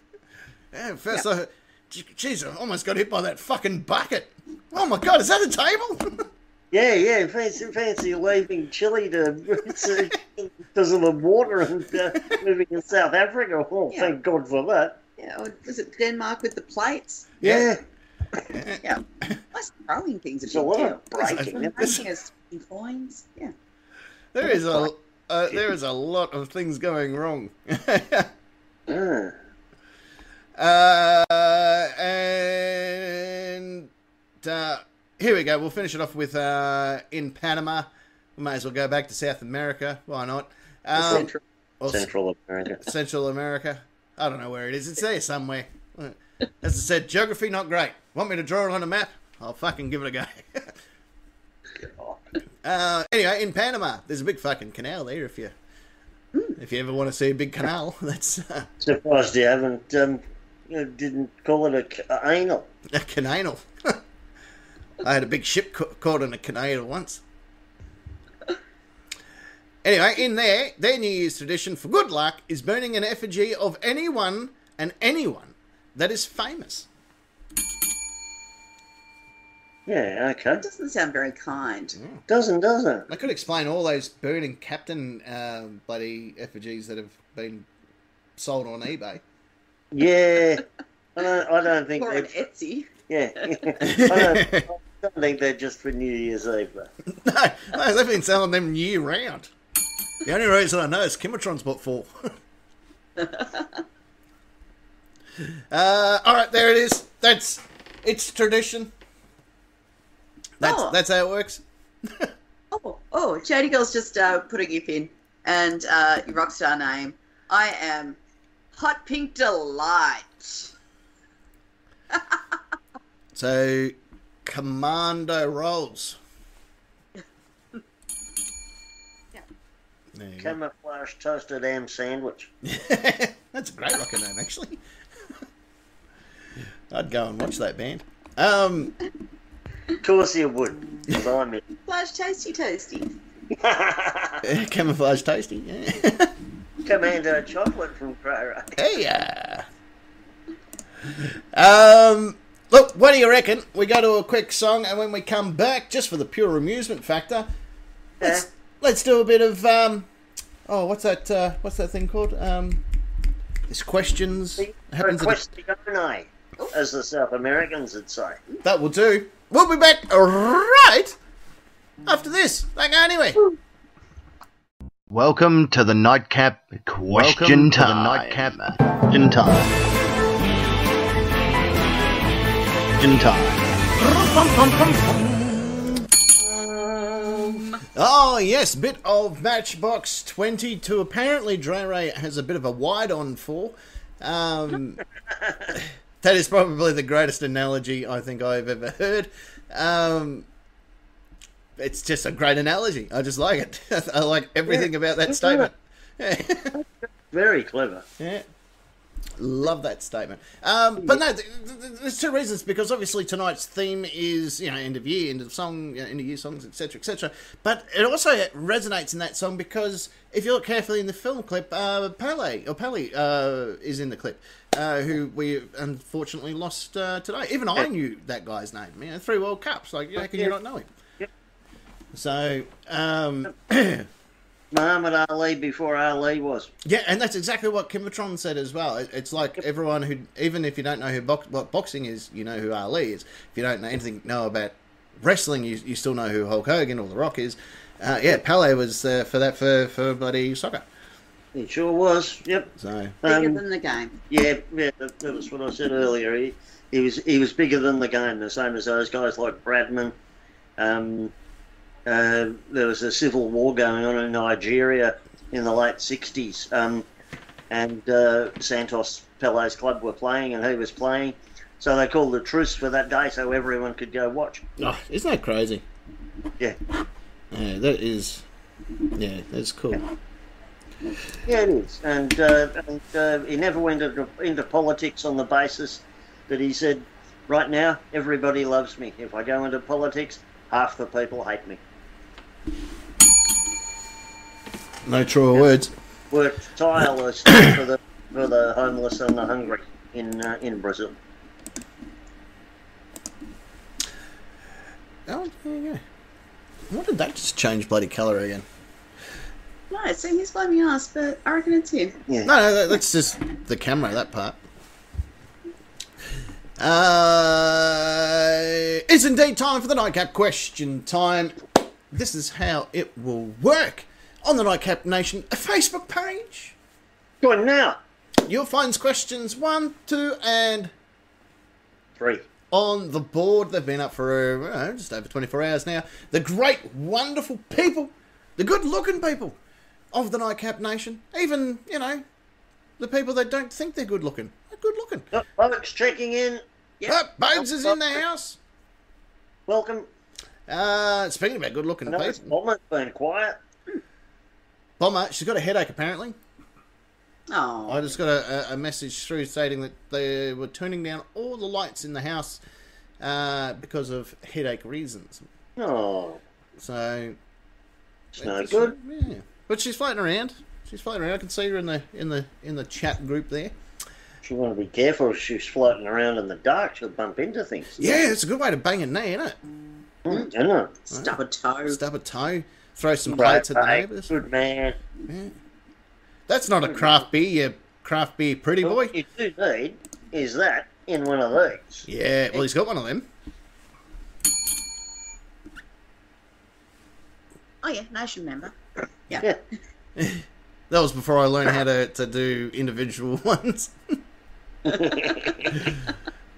Yeah, first I, jeez, I almost got hit by that fucking bucket. Oh my god, is that a table? Yeah, yeah, fancy, fancy leaving Chile to because of the water and uh, moving to South Africa. Oh, Yeah. thank God for that. Yeah. Or was it Denmark with the plates? Yeah, Yeah. Us throwing things it's a a big lot deal. of breaking. Breaking us coins. Yeah. there is a uh, there is a lot of things going wrong. Uh, and uh, here we go. We'll finish it off with uh, in Panama. We may as well go back to South America. Why not? Um, Central. Central America. Central America. I don't know where it is. It's there somewhere. As I said, geography not great. Want me to draw it on a map? I'll fucking give it a go. uh, anyway, in Panama, there's a big fucking canal there. If you if you ever want to see a big canal, that's uh, Surprised you haven't um, didn't call it a a anal. a canal. I had a big ship ca- caught in a canal once. Anyway, in there, their New Year's tradition for good luck is burning an effigy of anyone and anyone that is famous. Yeah, okay. That doesn't sound very kind. Doesn't, doesn't. I could explain all those burning captain uh, bloody effigies that have been sold on eBay. Yeah. I don't, I don't think Or on Etsy. yeah. I, don't, I don't think they're just for New Year's Eve. Though. no, no, they've been selling them year round. The only reason I know is Kimatron's bought four. uh, all right, there it is. That's it's tradition. That's Oh. that's how it works. Oh, oh, JD Girl's just uh, put a gif in, and uh, your rock star name. I am Hot Pink Delight. So, Commando rolls. Yeah. There you go. Camouflage toasted ham sandwich. That's a great rocket name, actually. I'd go and watch that band. Um, Of course you would, because I'm in. Flash Tasty Toasty. camouflage tasty. Yeah. Commando chocolate from Crow hey, uh. Um, look, what do you reckon? We go to a quick song, and when we come back, just for the pure amusement factor, let's let's do a bit of um. Oh, what's that? Uh, what's that thing called? Um, this questions happens. At, Questione, as the South Americans would say. that will do. We'll be back right after this. Don't go anywhere. Welcome to the nightcap question Welcome to the nightcap question time. Question time. Oh yes, bit of Matchbox 22. apparently Dre Ray has a bit of a wide on for. Um, that is probably the greatest analogy I think I've ever heard. Um, it's just a great analogy. I just like it. I like everything about that statement. Yeah. Very clever. yeah. Love that statement. Um, but no, th- th- th- there's two reasons because obviously tonight's theme is you know end of year, end of song, you know, end of year songs, etc., etc. But it also resonates in that song because if you look carefully in the film clip, uh, Pele or Pele uh, is in the clip, uh, who we unfortunately lost uh, today. Even I knew that guy's name. You know, three World Cups. Like, how can you not know him? Yep. So. Um, Muhammad Ali before Ali was. Yeah, and that's exactly what Kimbotron said as well. It's like everyone who, even if you don't know who box, what boxing is, you know who Ali is. If you don't know anything know about wrestling, you, you still know who Hulk Hogan or The Rock is. Uh, yeah, Pele was uh, for that for for bloody soccer. He sure was. Yep. So Bigger Um, than the game. Yeah, yeah, that, that was what I said earlier. He, he was he was bigger than the game, the same as those guys like Bradman. Um, uh, there was a civil war going on in Nigeria in the late '60s, um, and uh, Santos Pele's club were playing, and he was playing. So they called a truce for that day, so everyone could go watch. oh, isn't that crazy? Yeah, Yeah, that is. Yeah, that's cool. yeah, it is. And, uh, and uh, he never went into, into politics on the basis that he said, "Right now, everybody loves me. If I go into politics, half the people hate me." No truer words. worked tirelessly for the for the homeless and the hungry in uh, in Brazil. Oh, there you go. What did that just change bloody colour again? No, see, he's blaming us, but I reckon it's him. Yeah. No, no, that- that's just the camera, that part. Uh, it's indeed time for the Nightcap question time. This is how it will work. On the Nightcap Nation Facebook page, Go on now. you'll find questions one, two, and Three. on the board. They've been up for uh, just over 24 hours now. The great, wonderful people, the good looking people of the Nightcap Nation, even, you know, the people that don't think they're good looking, are good looking. Oh, Folks checking in. Yep. Oh, Bones is in the house. Welcome. Uh, speaking about good looking I know this people, bomber's been quiet. Bomber, she's got a headache apparently. Oh, I just got a, a, a message through stating that they were turning down all the lights in the house uh, because of headache reasons. Oh, So it's no good. Yeah, but she's floating around. She's floating around. I can see her in the in the in the chat group there. She want to be careful if she's floating around in the dark. She'll bump into things. Yeah, it's a good way to bang a knee, isn't it? Mm, I know. stub a toe. Stub a toe, throw some Right, plates at the neighbours. Good man. That's not a craft beer, you craft beer pretty boy. What you do need is that in one of these. Yeah, well, he's got one of them. Oh yeah, nation member. Yeah. Yeah. That was before I learned how to, to do individual ones.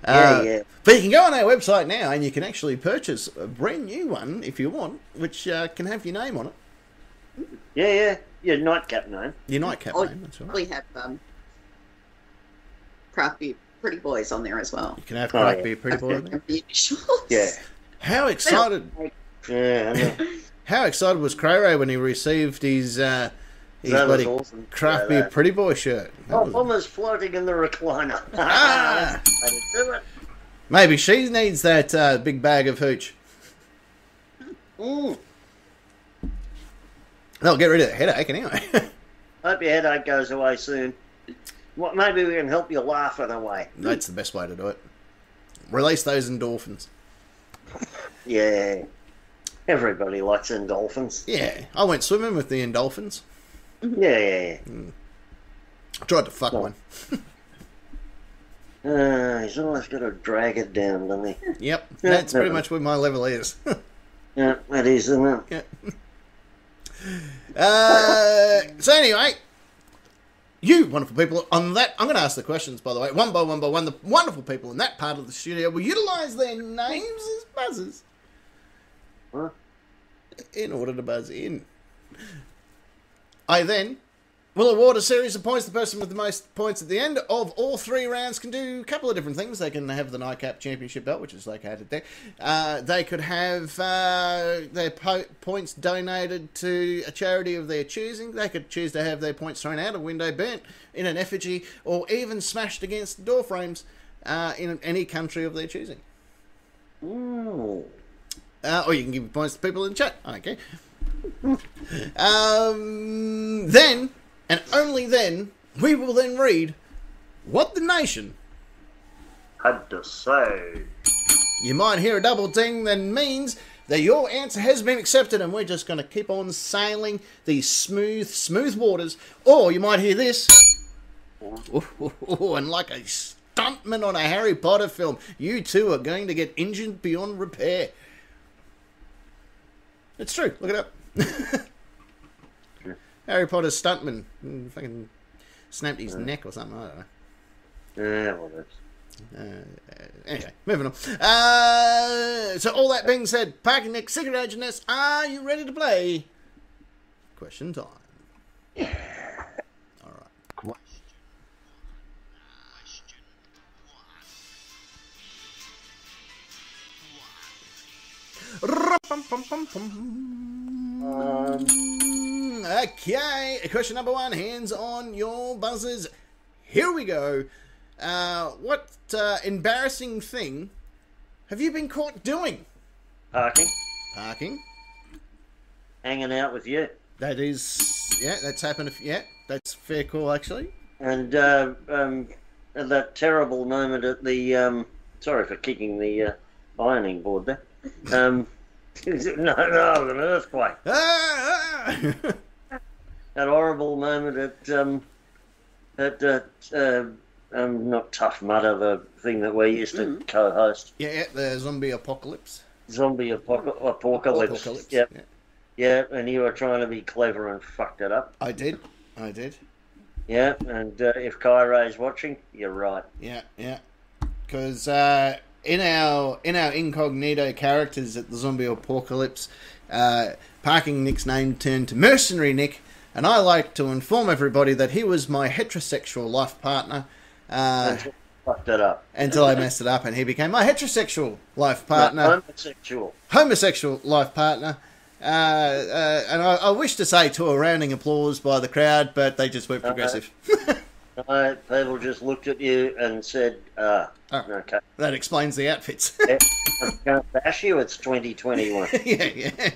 Yeah, Uh, yeah. But you can go on our website now and you can actually purchase a brand new one if you want, which uh, can have your name on it. Yeah, yeah. Your nightcap name. Your nightcap Oh, name, that's right. We have um, craft beer pretty boys on there as well. You can have Oh, yeah. beer pretty boy on there. Yeah. How excited Yeah, how excited was Cray Crowray when he received his uh, his That was bloody awesome. craft beer pretty boy shirt? That Oh, was- floating in the recliner. Ah. That's to do it. Maybe she needs that uh, big bag of hooch. Mm. That'll get rid of the headache anyway. Hope your headache goes away soon. What? Maybe we can help you laugh in it away. That's the best way to do it. Release those endorphins. Yeah. Everybody likes endorphins. Yeah, I went swimming with the endorphins. Yeah, yeah, yeah. I tried to fuck one. Uh, he's always got to drag it down, doesn't he? Yep, that's pretty much where my level is. Yeah, that is, isn't it? yeah. Uh, so anyway, you wonderful people on that. I'm going to ask the questions by the way, one by one by one. The wonderful people in that part of the studio will utilise their names as buzzers Huh? in order to buzz in. I then We'll award a series of points. The person with the most points at the end of all three rounds can do a couple of different things. They can have the Nightcap Championship belt, which is located there. Uh, they could have uh, their po- points donated to a charity of their choosing. They could choose to have their points thrown out a window, burnt in an effigy, or even smashed against door frames uh, in any country of their choosing. Ooh. Uh, or you can give points to people in the chat. Okay. Um, then, and only then, we will then read what the nation. Had to say. You might hear a double ding that means that your answer has been accepted, and we're just going to keep on sailing these smooth, smooth waters. Or you might hear this, and like a stuntman on a Harry Potter film, you two are going to get injured beyond repair. It's true. Look it up. Harry Potter's stuntman mm, fucking snapped his neck or something. I don't know. Yeah, well, that's. Uh, anyway, moving on. Uh, so, all that being said, Parking Nick, Secret Agent Ness, are you ready to play? Question time. All Um, Okay, question number one. Hands on your buzzers. Here we go. Uh, what uh, embarrassing thing have you been caught doing? parking, Parking. hanging out with you. That is, yeah, that's happened. If, yeah, that's fair call actually. And uh, um, at that terrible moment at the. Um, sorry for kicking the uh, ironing board there. Um, no, no, an earthquake. Ah, ah. That horrible moment at. Um, at uh, uh, um, not Tough Mudder, the thing that we used to co host. yeah, yeah, the zombie apocalypse. Zombie apoc- apocalypse. Apocalypse. Yep. Yeah. Yeah, and you were trying to be clever and fucked it up. I did. I did. Yeah, and uh, if Kyray's watching, you're right. Yeah, yeah. Because uh, in our in our incognito characters at the zombie apocalypse, uh, parking Nick's name turned to mercenary Nick, and I like to inform everybody that he was my heterosexual life partner. Uh, Until fucked it up. until I messed it up, and he became my heterosexual life partner, No, homosexual. homosexual life partner. Uh, uh, and I, I wish to say to a rounding applause by the crowd, but they just weren't progressive. No, people just looked at you and said, ah, Oh. okay. that explains the outfits. I can't bash you, it's 2021. yeah, yeah.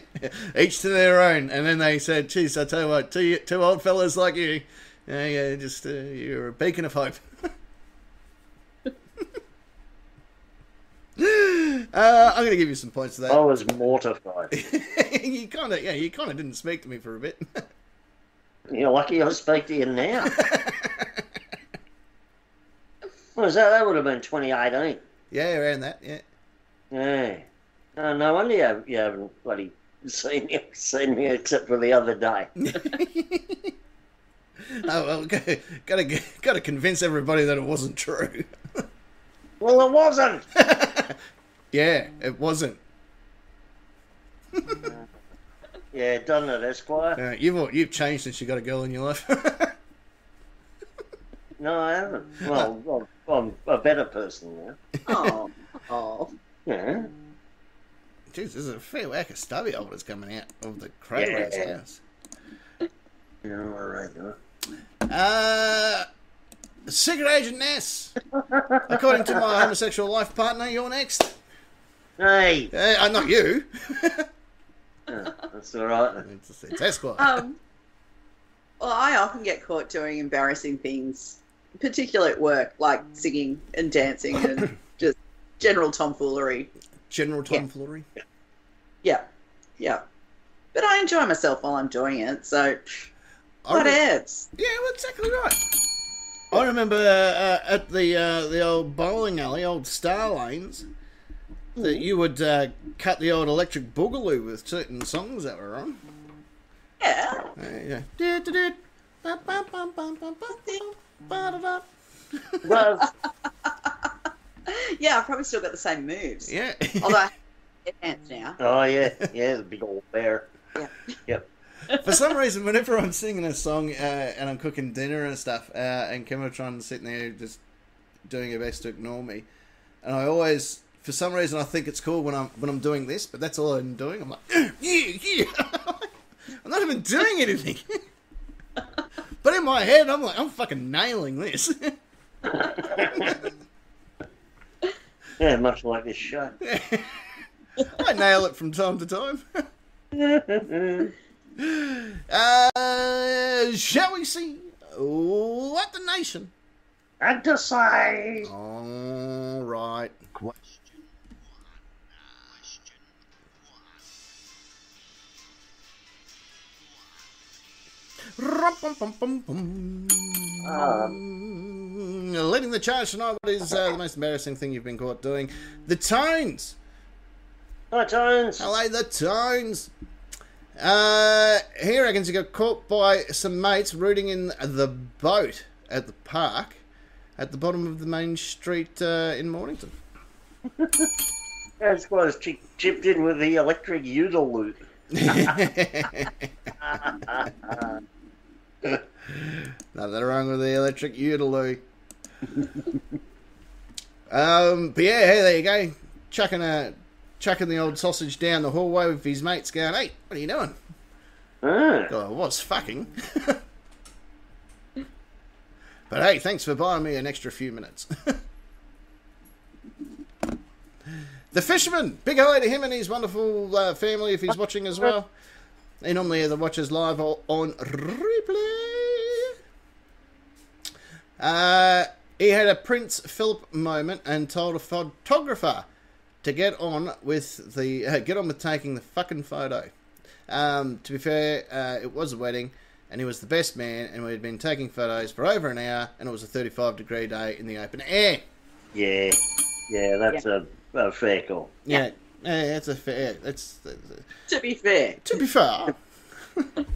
Each to their own. And then they said, geez, I tell you what, two, two old fellas like you, yeah, yeah, just, uh, you're a beacon of hope. uh, I'm going to give you some points to I was mortified. you kind of, yeah, you kind of didn't speak to me for a bit. You're lucky I speak to you now. What was that? That would have been 2018. yeah, around that, yeah. Yeah. Oh, no wonder you, have, you haven't bloody seen me, seen me except for the other day. Oh, well, got to got to convince everybody that it wasn't true. Well, it wasn't. yeah, it wasn't. Yeah, doesn't it, Esquire? Uh, you've you've changed since you got a girl in your life. No, I haven't. Well, I'm, I'm a better person now. Oh, oh. Yeah. Jeez, there's a fair whack of stubby holders coming out of the Kratos Yeah. house. You know, all right, huh? Uh, Secret Agent Ness. According to my homosexual life partner, you're next. Hey, Uh, uh, not you. that's all right. it's, it's Esquire. Um, well, I often get caught doing embarrassing things, particularly at work, like singing and dancing and just general tomfoolery. General tomfoolery. Yeah, yeah. But I enjoy myself while I'm doing it, so I what re- ifs? Yeah, well, exactly right. I remember uh, uh, at the uh, the old bowling alley, old Star Lanes, that you would uh, cut the old electric boogaloo with certain songs that were on. Yeah. Yeah. Du-du-du, ba-bum-bum-bum-bum-bum-ba-da-da. Well, Yeah, I've probably still got the same moves. Yeah. Although I can dance now. oh, yeah, yeah, the big old bear. Yeah. Yep. For some reason, whenever I'm singing a song uh, and I'm cooking dinner and stuff, uh, and Kimotron's sitting there just doing her best to ignore me, and I always, for some reason, I think it's cool when I'm when I'm doing this, but that's all I'm doing. I'm like, yeah, yeah. I'm not even doing anything. but in my head, I'm like, I'm fucking nailing this. Yeah, much like this show. I nail it from time to time. uh, shall we see what the nation? And to say, All right. Question. Rum-pum-pum-pum-pum. Leading the charge tonight, what is uh, the most embarrassing thing you've been caught doing? The tones. hi Tones. Hello, the tones. Uh, he reckons he got caught by some mates rooting in the boat at the park at the bottom of the main street uh, in Mornington. That's why it's chi- chipped in with the electric udal loop. Nothing wrong with the electric utility. um, but yeah, hey, there you go. Chucking a chucking the old sausage down the hallway with his mates, going, "Hey, what are you doing?" Ah, Oh, I was fucking. but hey, thanks for buying me an extra few minutes. the fisherman, big hello to him and his wonderful uh, family if he's watching as well. He normally either watches live or on replay. Uh, he had a Prince Philip moment and told a photographer to get on with the uh, get on with taking the fucking photo. Um, to be fair, uh, it was a wedding, and he was the best man, and we had been taking photos for over an hour, and it was a 35 degree day in the open air. yeah, yeah, that's A, a fair call. Yeah, yeah, that's a fair. That's, that's To be fair, to be fair.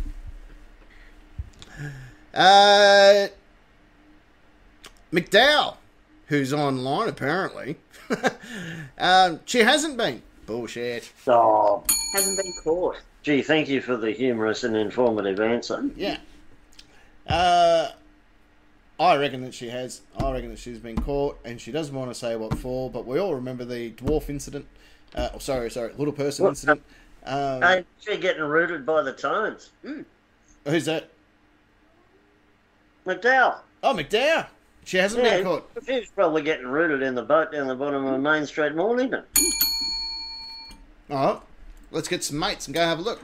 uh, McDowell, who's online apparently, um, she hasn't been. Bullshit. Oh, hasn't been caught. gee, thank you for the humorous and informative answer. Yeah. Uh, I reckon that she has. I reckon that she's been caught, and she doesn't want to say what for. But we all remember the dwarf incident. Uh, oh, sorry, sorry, little person What? incident. Um, Hey, she getting rooted by the Tones. who's that? McDowell. Oh, McDowell. She hasn't Yeah, been caught. she's probably getting rooted in the boat down the bottom of Main Street, Mornington. All right, let's get some mates and go have a look.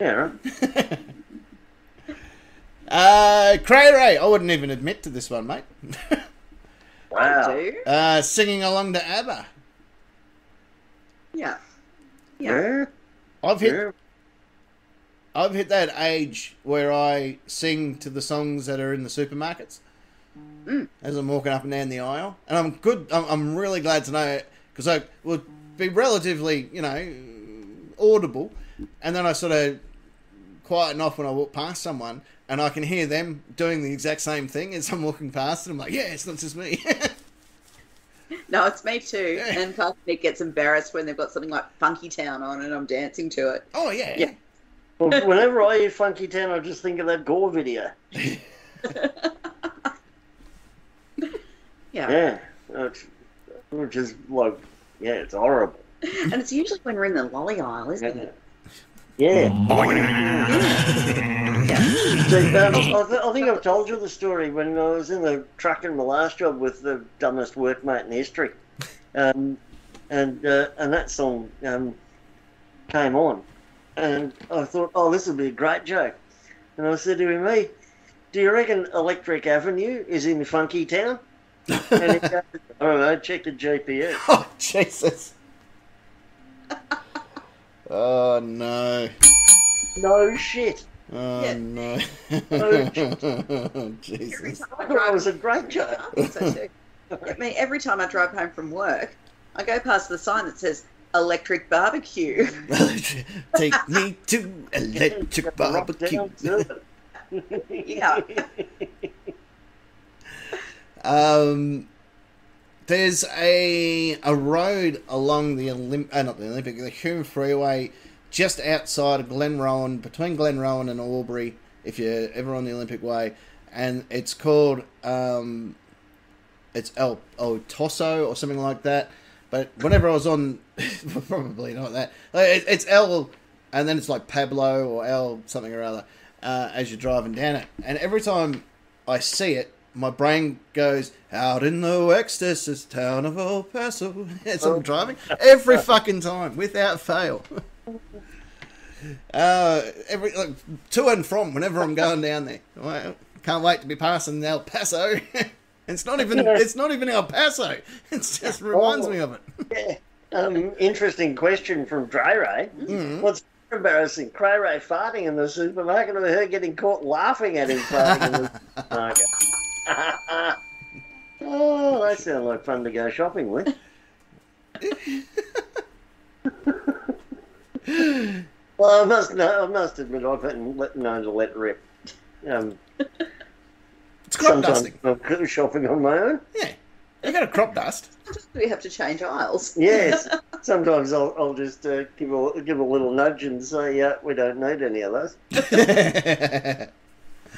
Yeah, right. Uh, Cray Ray. I wouldn't even admit to this one, mate. Wow. Uh, singing along to ABBA. Yeah. Yeah. Yeah. I've hit. yeah. I've hit that age where I sing to the songs that are in the supermarkets mm. as I'm walking up and down the aisle, and I'm good. I'm, I'm really glad to know it because I would be relatively, you know, audible, and then I sort of quieten off when I walk past someone, and I can hear them doing the exact same thing as I'm walking past, and I'm like, yeah, it's not just me. No, it's me too. And Carl Nick gets embarrassed when they've got something like Funky Town on and I'm dancing to it. oh yeah, Yeah. Well, whenever I hear Funky Town, I just think of that Gore video. Yeah. Yeah. It's, which is like, yeah, it's horrible. And it's usually when we're in the lolly aisle, isn't it? Yeah. See, um, I, th- I think I've told you the story when I was in the truck in my last job with the dumbest workmate in history, um, and uh, and that song um, came on, and I thought, oh, this would be a great joke, and I said to him, hey, do you reckon Electric Avenue is in Funky Town? And he goes, I don't know, check the GPS. Oh Jesus. oh no. No shit. Oh Yeah. no. Oh, Jesus. I thought it was a great joke. I. I mean, every time I drive home from work, I go past the sign that says electric barbecue. Take me to electric barbecue. Yeah. Um, there's a a road along the Olymp- uh, not the Olympic, the Hume Freeway just outside of Glenrowan, between Glenrowan and Albury, if you're ever on the Olympic Way, and it's called um, it's El El Tosso or something like that. But whenever I was on, probably not that. It, it's El, and then it's like Pablo or El something or other uh, as you're driving down it. And every time I see it, my brain goes out in the ecstasy town of El Paso. As I'm driving every fucking time without fail. Uh, every like, to and from whenever I'm going down there. Well, can't wait to be passing El Paso. it's not even it's not even El Paso. It just reminds me of it. Yeah. Um, interesting question from Dre Ray. Mm-hmm. What's embarrassing, Cray Ray farting in the supermarket or her getting caught laughing at him farting in the supermarket? oh, that sounds like fun to go shopping with. well, I must, no, I must admit, I've been let- known to let rip. Um, It's crop sometimes dusting. I'm go shopping on my own. Yeah, you got a crop dust. We have to change aisles. Yes, sometimes I'll, I'll just uh, give a give a little nudge and say, "Yeah, we don't need any of those."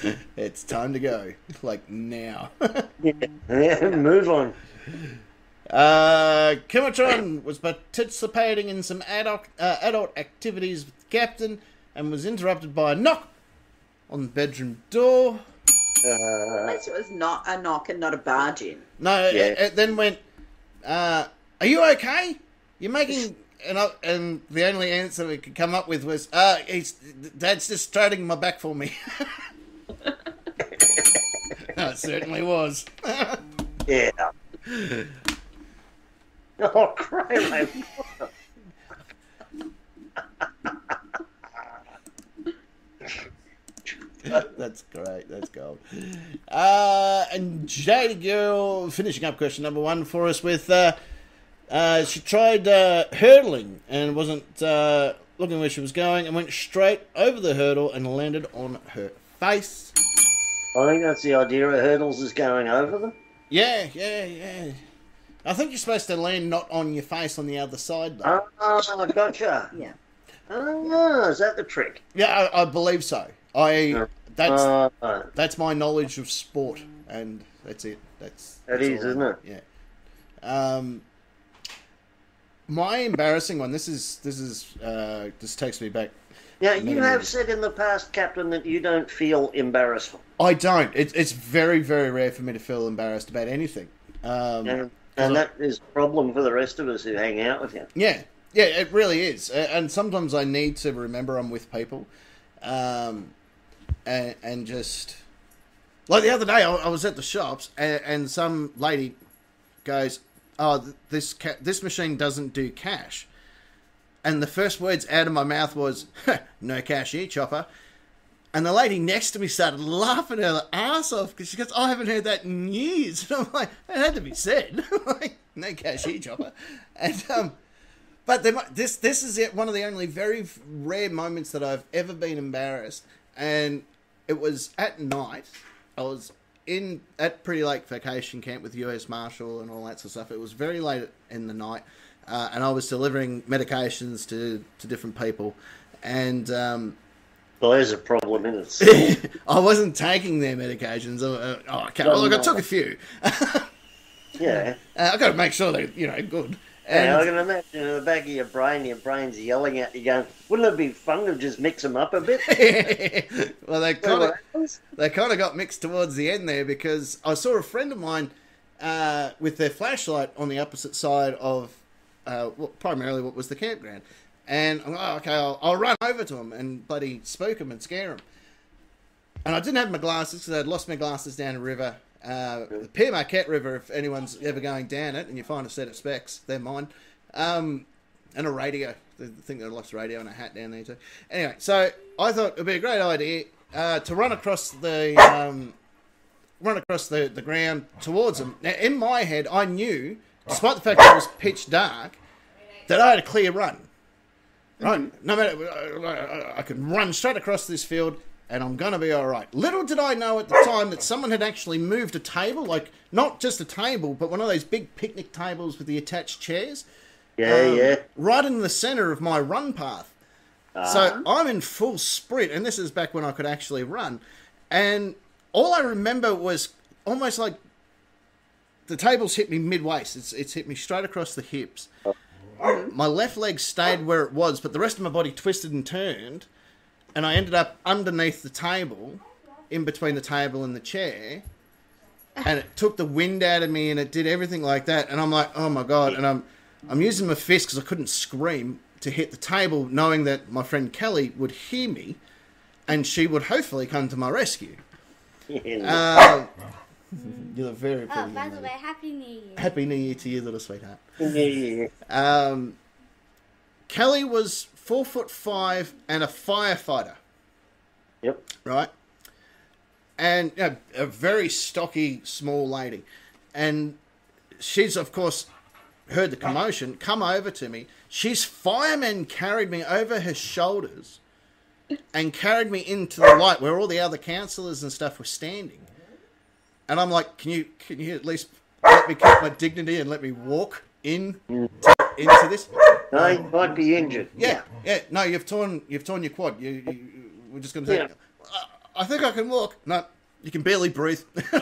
it's time to go. Like now. Yeah, move on. Uh, Kimatron was participating in some adult uh, adult activities with the captain and was interrupted by a knock on the bedroom door. Uh, At least it was not a knock and not a barge in. No, Yeah. it, it then went. Uh, are you okay? You're making. And, I, and the only answer we could come up with was, uh, he's, Dad's just straightening my back for me. it certainly was. yeah. Oh, cray That's great. That's gold. Uh, and JD Girl finishing up question number one for us with uh, uh, she tried uh, hurdling and wasn't uh, looking where she was going and went straight over the hurdle and landed on her face. I think that's the idea of hurdles is going over them. Yeah, yeah, yeah. I think you're supposed to land not on your face on the other side, though. Oh, gotcha. Yeah. Oh, is that the trick? yeah, I, I believe so. I that's Uh, that's my knowledge of sport, and that's it. That's that that's is, all. isn't it? Yeah. Um, my embarrassing one. This is this is uh, this takes me back. Now, you have said in the past, Captain, that you don't feel embarrassed. I don't. It, it's very very rare for me to feel embarrassed about anything. Um, And, and that is a problem for the rest of us who hang out with you. Yeah, yeah, it really is. And sometimes I need to remember I'm with people, um, and, and just like the other day, I, I was at the shops, and, and some lady goes, "Oh, this ca- this machine doesn't do cash," and the first words out of my mouth was, "No cash here, chopper." And the lady next to me started laughing her ass off because she goes, I haven't heard that in years. And I'm like, it had to be said. like, no cash here, chopper. And, um, but there, this this is it, one of the only very rare moments that I've ever been embarrassed. And it was at night. I was in at Pretty Lake Vacation Camp with US Marshal and all that sort of stuff. It was very late in the night. Uh, and I was delivering medications to, to different people. And um, Well, there's a problem in it. I wasn't taking their medications. Uh, oh, okay. Well, look, I took a few. yeah. Uh, I got to make sure they're you know good. Yeah, I can imagine in the back of your brain, your brain's yelling at you, going, "Wouldn't it be fun to just mix them up a bit?" well, they kind of they kind of got mixed towards the end there because I saw a friend of mine uh, with their flashlight on the opposite side of uh, primarily what was the campground, and I'm like, oh, okay, I'll, I'll run over to him and bloody spook him and scare him. And I didn't have my glasses because I'd lost my glasses down the river. Uh, the Pere Marquette River, if anyone's ever going down it and you find a set of specs, they're mine. Um, and a radio. I think I lost a radio and a hat down there too. Anyway, so I thought it would be a great idea uh, to run across the um, run across the, the ground towards them. Now, in my head, I knew, despite the fact that it was pitch dark, that I had a clear run. Right, no matter, I- could run straight across this field, and I'm gonna be all right. Little did I know at the time that someone had actually moved a table, like not just a table, but one of those big picnic tables with the attached chairs Yeah, um, yeah. right in the center of my run path. So I'm in full sprint, and this is back when I could actually run. And all I remember was almost like the table's hit me mid waist. It's it's hit me straight across the hips. My left leg stayed where it was, but the rest of my body twisted and turned, and I ended up underneath the table, in between the table and the chair. And it took the wind out of me, and it did everything like that. And I'm like, oh my god! And I'm I'm using my fist because I couldn't scream to hit the table, knowing that my friend Kelly would hear me, and she would hopefully come to my rescue. Uh, you're very pretty. Oh, by the way, Happy New Year. Happy New Year to you, little sweetheart. yeah, yeah, Um, Kelly was four foot five and a firefighter, Yep. right? And you know, a very stocky, small lady. And she's, of course, heard the commotion, come over to me. She's firemen carried me over her shoulders and carried me into the light where all the other counsellors and stuff were standing. And I'm like, can you can you at least let me keep my dignity and let me walk in into this? No, you might be injured. Yeah, yeah. No, you've torn you've torn your quad. You, you we're just going to say, Yeah. I, I think I can walk. No, you can barely breathe.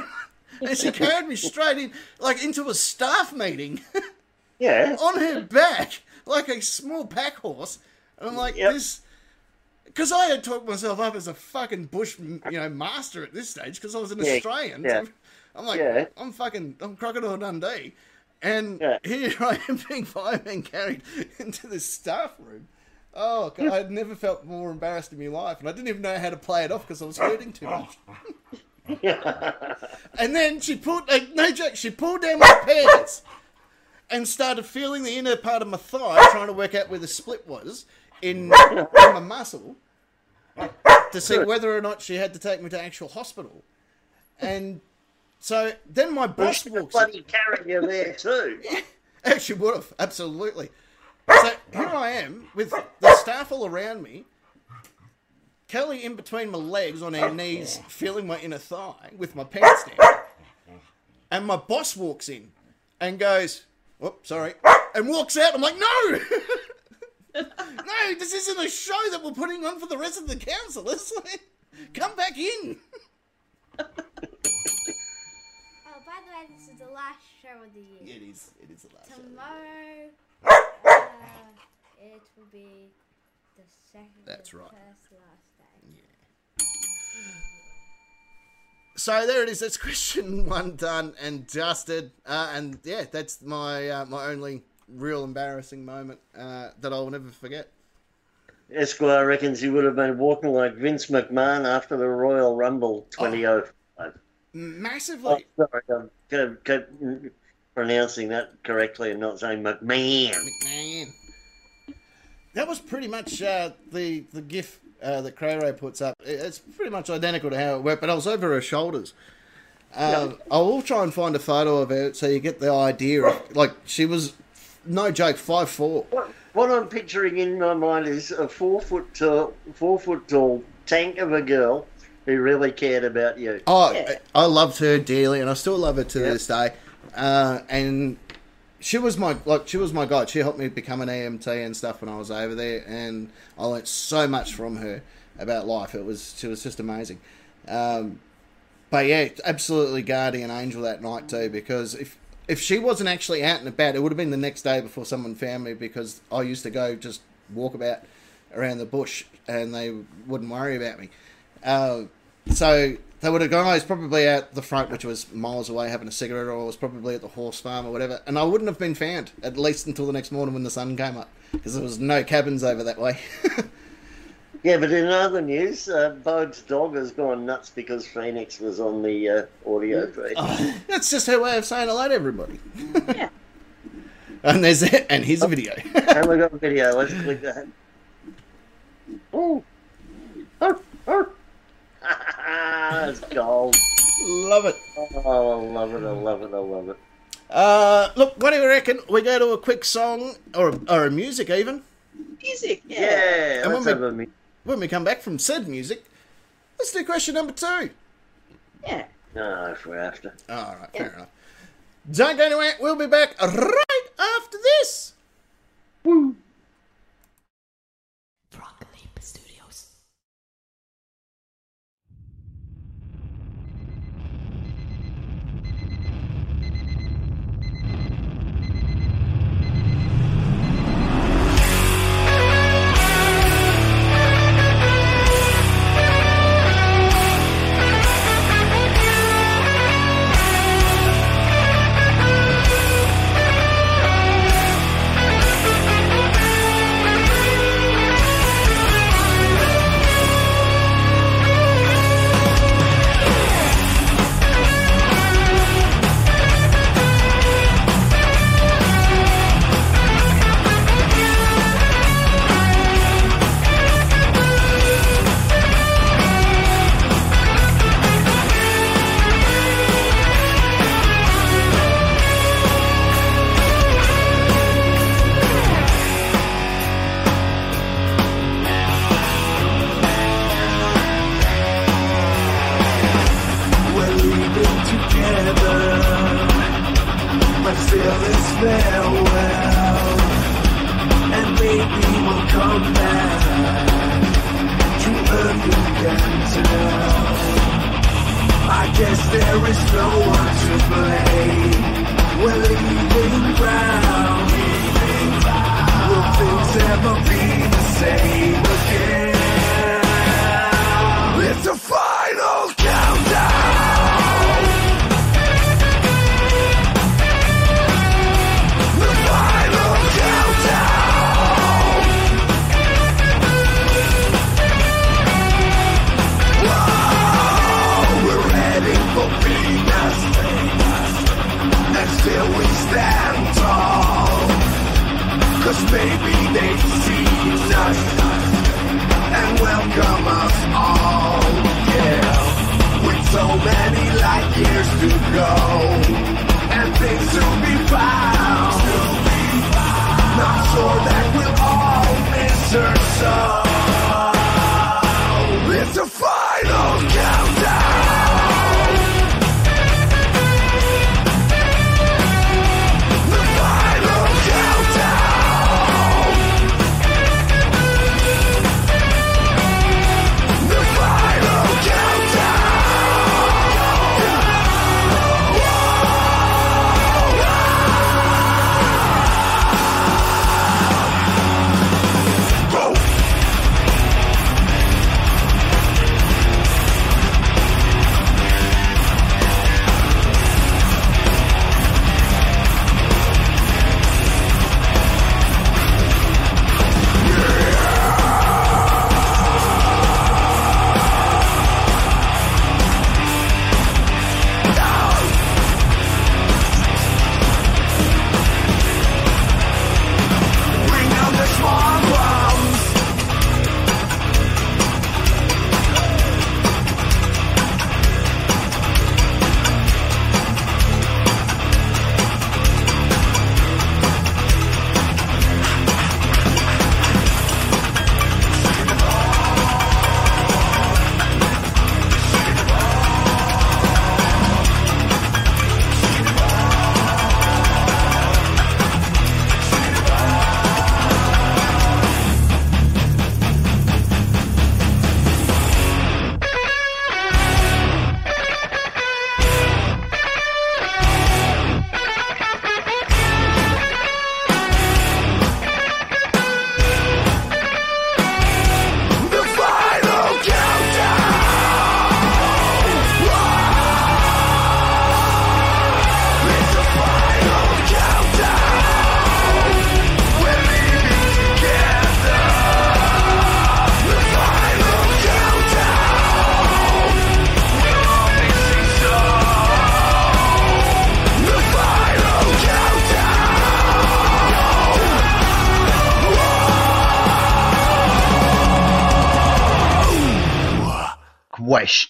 and she carried me straight in, like into a staff meeting Yeah. on her back, like a small pack horse. And I'm like, Yep. this. Because I had talked myself up as a fucking bush, you know, master at this stage because I was an Yeah, Australian. yeah. So I'm like, Yeah. I'm fucking, I'm Crocodile Dundee. And here I am being fireman carried into the staff room. Oh, God, I'd never felt more embarrassed in my life. And I didn't even know how to play it off because I was hurting too much. and then she pulled, like, no joke, she pulled down my pants and started feeling the inner part of my thigh, trying to work out where the split was in, in my muscle to see whether or not she had to take me to actual hospital. And so then my boss walks in. Bloody carrying you there too. Actually, would have absolutely. So here I am with the staff all around me. Kelly in between my legs on her knees, feeling my inner thigh with my pants down. And my boss walks in and goes, "Whoop, sorry," and walks out. I'm like, "No, no, this isn't a show that we're putting on for the rest of the council. councillors. Come back in." Oh, by the way, this is the last show of the year. It is. It is the last. show. Tomorrow, uh, it will be the second. That's right. First last day. Yeah. So there it is. That's question one done and dusted. Uh, and yeah, that's my uh, my only real embarrassing moment uh, that I'll never forget. Esquire reckons he would have been walking like Vince McMahon after the Royal Rumble 2005. Massively. Oh, sorry, I'm pronouncing that correctly and not saying McMahon. Man. That was pretty much uh, the the gif uh, that Cray Ray puts up. It's pretty much identical to how it worked, but I was over her shoulders. Um, I will try and find a photo of it so you get the idea of like she was no joke five four. What, what I'm picturing in my mind is a four foot tall, four foot tall tank of a girl who really cared about you. Oh, Yeah. I I loved her dearly, and I still love her to Yep. this day. Uh, and she was my like she was my guide. She helped me become an EMT and stuff when I was over there, and I learnt so much from her about life. It was she was just amazing. Um, but yeah, absolutely guardian angel that night too. Because if if she wasn't actually out and about, it would have been the next day before someone found me. Because I used to go just walk about around the bush, and they wouldn't worry about me. Uh, so they would have gone, I was probably out the front, which was miles away, having a cigarette, or I was probably at the horse farm or whatever, and I wouldn't have been found, at least until the next morning when the sun came up, because there was no cabins over that way. Yeah, but in other news, uh, Bode's dog has gone nuts because Phoenix was on the uh, audio feed. That's just her way of saying hello to everybody. Yeah. and there's it, and here's a video. and we got a video. Let's click that. Oh, oh, oh. That's gold. love it. Oh, I love it. I love it. I love it. Uh, look, what do you reckon? We go to a quick song, or, or a music even. Music, yeah. Yeah, And let's when we- have a mi- When we come back from said music, let's do question number two. Yeah. No, if we're after. All right, fair enough. Don't go anywhere. We'll be back right after this. Broccoli.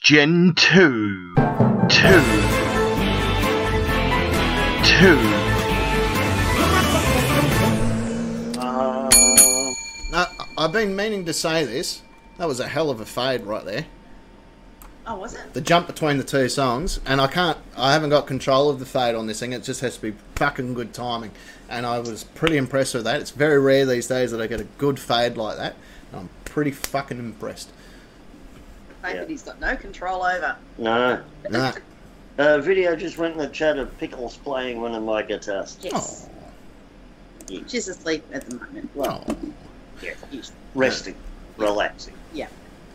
Question two. Two. Two. Uh, No, I've been meaning to say this. That was a hell of a fade right there. Oh, was it? The jump between the two songs, and I can't. I haven't got control of the fade on this thing. It just has to be fucking good timing, and I was pretty impressed with that. It's very rare these days that I get a good fade like that. And I'm pretty fucking impressed. Faith Yeah. that he's got no control over. no. Nah. Uh, video just went in the chat of Pickles playing one of my guitars. Yes. Oh, She's asleep at the moment. Well, oh. Yeah. Resting, relaxing. yeah.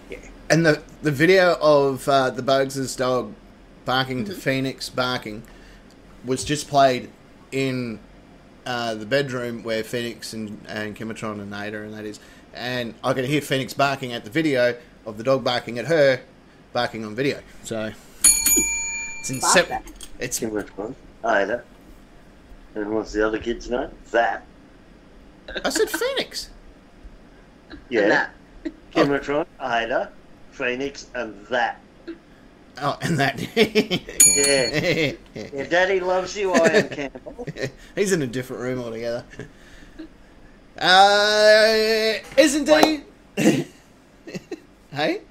Yeah. And the the video of uh, the Bugs' dog barking to Phoenix barking was just played in uh, the bedroom where Phoenix and, and Kimatron and Ada and that is, and I could hear Phoenix barking at the video of the dog barking at her, barking on video. So it's Like incept- It's Kim which one? Ada. And what's the other kid's name? That. I said Phoenix. Yeah. And that. Kimatron, Ada, Phoenix, and that. Oh, and that. Yeah. Yeah, Daddy loves you, I am Campbell. He's in a different room altogether. Uh, isn't he? hey?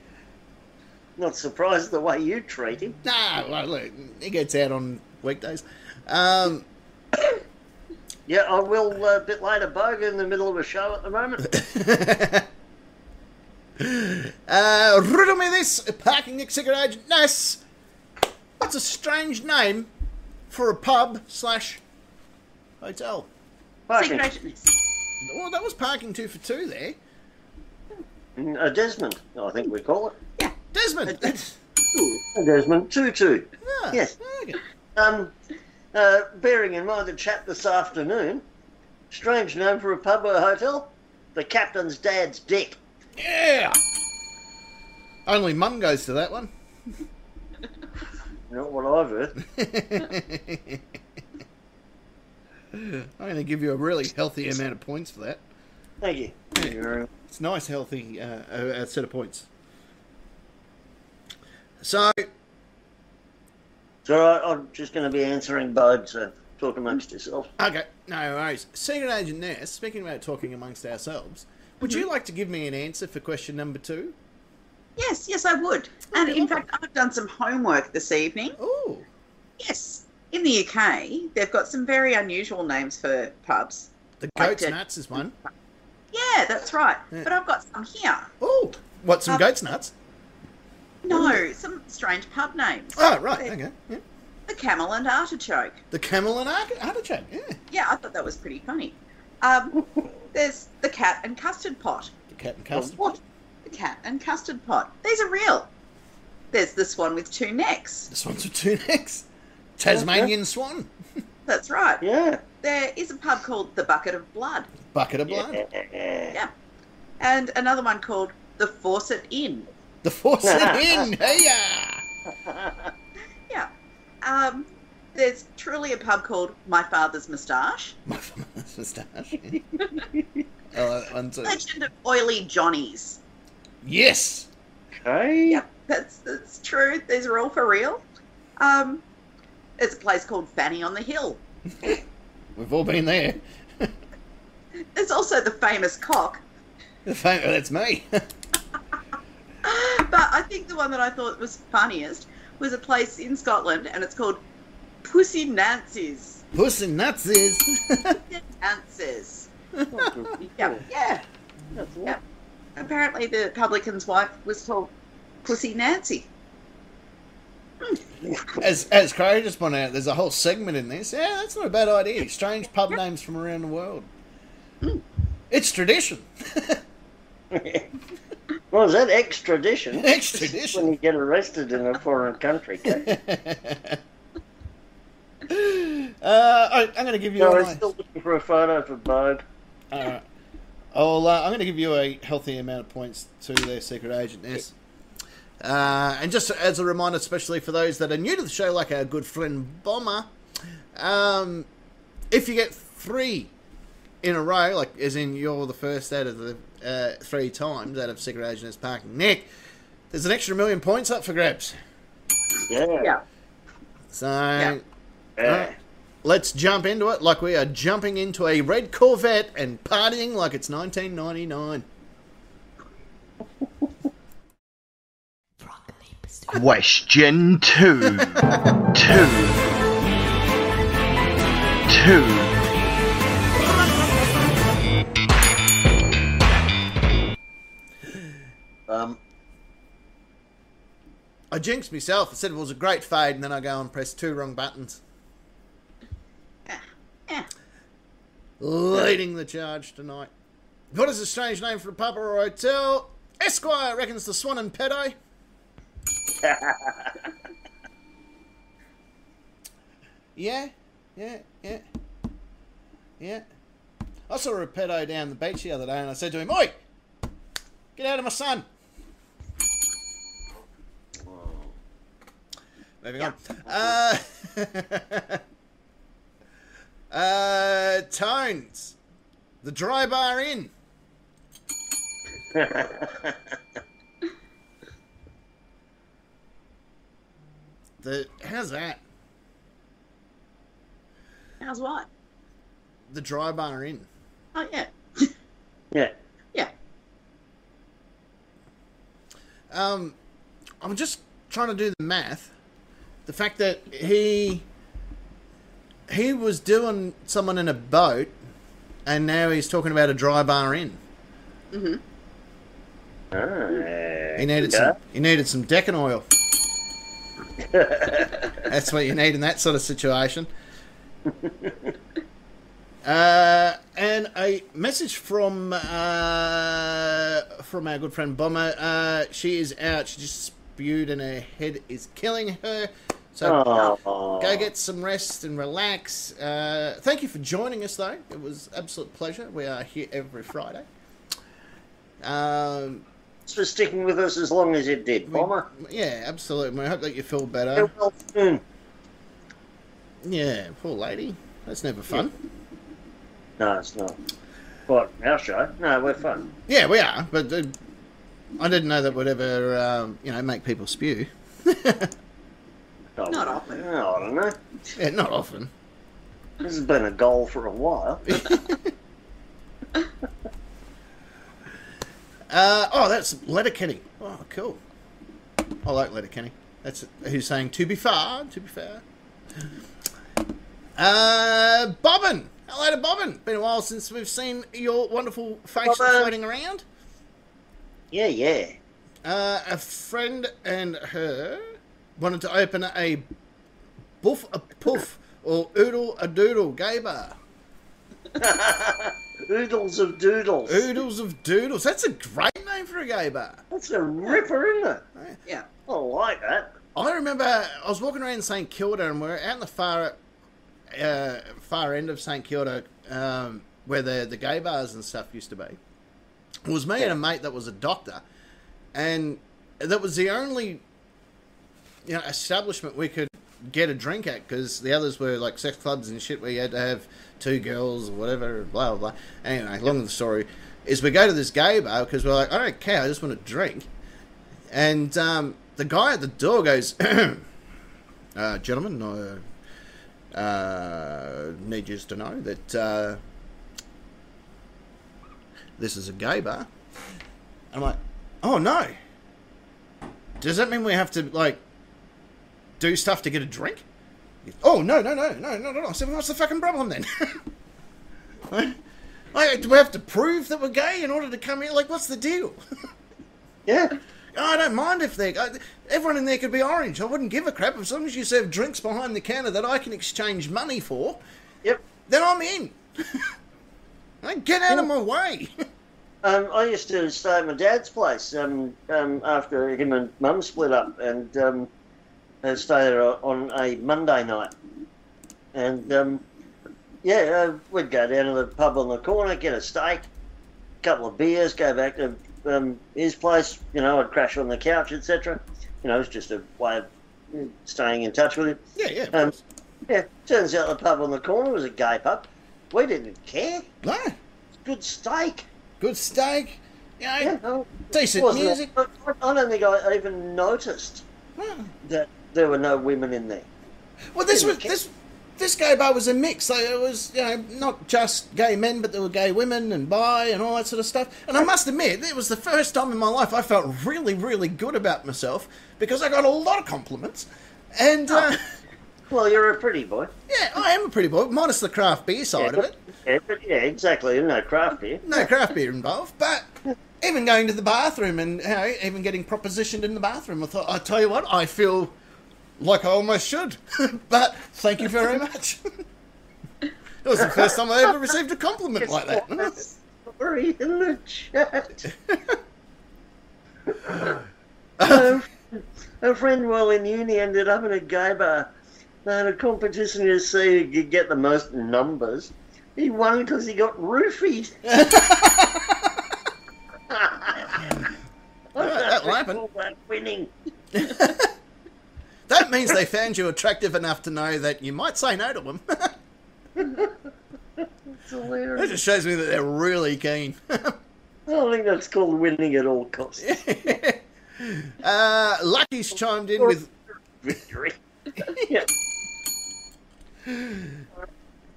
Not surprised the way you treat him. Nah, well, look, he gets out on weekdays. Um, Yeah, I will uh, a bit later, Boga, in the middle of a show at the moment. Uh, riddle me this, parking Nick Secret Agent Ness. What's a strange name for a pub slash hotel? Secret Agent Ness. Well, that was parking two for two there. A Desmond, I think we call it. Yeah, Desmond. A Desmond Tutu. Ah, Yes. okay. Um, uh, bearing in mind the chat this afternoon, strange name for a pub or a hotel? The captain's dad's dick. Yeah. Only mum goes to that one. Not what I've heard. I'm going to give you a really healthy amount of points for that. Thank you. Thank you. It's nice, healthy uh, uh, set of points. So, So I, I'm just going to be answering Bode, so talk amongst yourselves. okay, no worries. Secret Agent Ness, speaking about talking amongst ourselves, would you like to give me an answer for question number two? Yes, yes, I would. And in fact, I've done some homework this evening. Oh, Yes, in the UK, they've got some very unusual names for pubs. the goat's did. nuts is one. Yeah, that's right. Yeah. But I've got some here. Oh, what, some Um, goat's nuts? No, some strange pub names. Oh, right, They- okay. Yeah. The Camel and Artichoke. The camel and arch- artichoke, yeah. Yeah, I thought that was pretty funny. Um, there's the Cat and Custard Pot. The cat and custard. What? The Cat and Custard Pot. These are real. There's this one with two necks. This one's with two necks. Tasmanian swan. That's right. Yeah. There is a pub called the Bucket of Blood. Bucket of blood. Yeah. Yeah. And another one called the Fawcett Inn. The faucet in. Hey Yeah. Um, there's truly a pub called My Father's Moustache. My father's moustache. oh, that one too. Legend of Oily Johnnies. Yes. Okay. Yep, that's that's true. These are all for real. Um, there's a place called Fanny on the Hill. We've all been there. There's also the famous cock. The fam- oh, that's me. But I think the one that I thought was funniest was a place in Scotland, and it's called Pussy Nancy's. Pussy and nuts is. Nancy's. Yeah, yeah, yeah. Apparently, the publican's wife was called Pussy Nancy. As as Craig just pointed out, there's a whole segment in this. Yeah, that's not a bad idea. Strange pub names from around the world. It's tradition. Well, is that extradition? Extradition. when you get arrested in a foreign country. Uh, I, I'm going to give you. No, a I'm nice- still looking for a photo for Bode. Alright. I'll, uh, I'm going to give you a healthy amount of points to their secret agent, yes. Uh, and just as a reminder, especially for those that are new to the show, like our good friend Bomber, um, if you get three in a row, like as in you're the first out of the uh, three times out of secret agent is parking Nick, there's an extra million points up for grabs. Yeah. Yeah. So Yeah. Yeah. let's jump into it like we are jumping into a red Corvette and partying like it's 1999. Question two. two. Two. Um, I jinxed myself. I said it was a great fade, and then I go and press two wrong buttons. Leading the charge tonight. What is a strange name for a pub or a hotel? Esquire reckons the Swan and Pedo. yeah, yeah, yeah, yeah. I saw a pedo down the beach the other day, and I said to him, "Oi, get out of my sun." Moving on. Uh, uh, tones. The dry bar in. The how's that? How's what? The dry bar in. Oh yeah. yeah. Yeah. Um, I'm just trying to do the math. The fact that he he was doing someone in a boat, and now he's talking about a dry bar in. Mhm. Ah, He needed yeah. some. He needed some decking oil. That's what you need in that sort of situation. Uh, and a message from uh, from our good friend Bomber. Uh, she is out. She just spewed, and her head is killing her. So Oh. go get some rest and relax. Uh, thank you for joining us, though. It was absolute pleasure. We are here every Friday. Um, for sticking with us as long as you did, we- Bomber. yeah, absolutely. I hope that you feel better. Get well soon. Yeah, poor lady. That's never fun. No, it's not. What, our show? No, we're fun. Yeah, we are, but uh, I didn't know that would ever, um, you know, make people spew. Oh, Not often. Oh, I don't know. Yeah, not often. This has been a goal for a while. Uh, oh, that's Letterkenny. Oh, cool. I like Letterkenny. That's who's saying to be fair, to be fair. Uh, Bobbin. Hello to Bobbin. Been a while since we've seen your wonderful face Bobbin. floating around. Yeah, yeah. Uh, a friend and her wanted to open a boof a poof or oodle a doodle gay bar. Oodles of doodles. Oodles of doodles. That's a great name for a gay bar. That's a ripper, isn't it? Yeah. I like that. I remember I was walking around St Kilda and we're out in the far uh, far end of St Kilda um, where the the gay bars and stuff used to be. It was me and a mate that was a doctor, and that was the only you know establishment we could get a drink at because the others were like sex clubs and shit where you had to have two girls or whatever, blah blah blah. Anyway, long of the story is we go to this gay bar because we're like, I don't care, I just want to drink. And um, the guy at the door goes, uh, "Gentlemen, I uh, need you to know that uh, this is a gay bar." I'm like, "Oh no! Does that mean we have to like do stuff to get a drink?" Oh no no no no no no! no. I said, "What's the fucking problem then?" Like, do we have to prove that we're gay in order to come here? Like, what's the deal? Yeah. I don't mind if they're. I, everyone in there could be orange. I wouldn't give a crap as long as you serve drinks behind the counter that I can exchange money for. Yep. Then I'm in. Get out of my way. Um, I used to stay at my dad's place um, um, after him and mum split up, and um, I stay there on a Monday night. And um, yeah, uh, we'd go down to the pub on the corner, get a steak, a couple of beers, go back to um, his place. You know, I'd crash on the couch, etc. You know, it was just a way of mm, staying in touch with him. yeah, yeah. Um, yeah, turns out the pub on the corner was a gay pub. We didn't care. No, Good steak. good steak. You know, Yeah, no, decent music. But I don't think I even noticed Hmm. that there were no women in there. Well, this was this this gay bar was a mix. So it was you know not just gay men, but there were gay women and bi and all that sort of stuff. And I must admit, it was the first time in my life I felt really, really good about myself because I got a lot of compliments. And uh, Well, you're a pretty boy. yeah, I am a pretty boy, minus the craft beer side of it. Yeah, but yeah, exactly. No craft beer. No craft beer involved, but even going to the bathroom and you know, even getting propositioned in the bathroom, I thought, I tell you what, I feel like I almost should. but thank you very much. it was the first time I ever received a compliment like that. Sorry in the chat. a, a friend while in uni ended up in a gay bar. They had a competition to see who could get the most numbers. He won because he got roofied. Call that winning. That means they found you attractive enough to know that you might say no to them. It's hilarious. That just shows me that they're really keen. I don't think that's called winning at all costs. uh, Lucky's chimed in with Victory. yeah.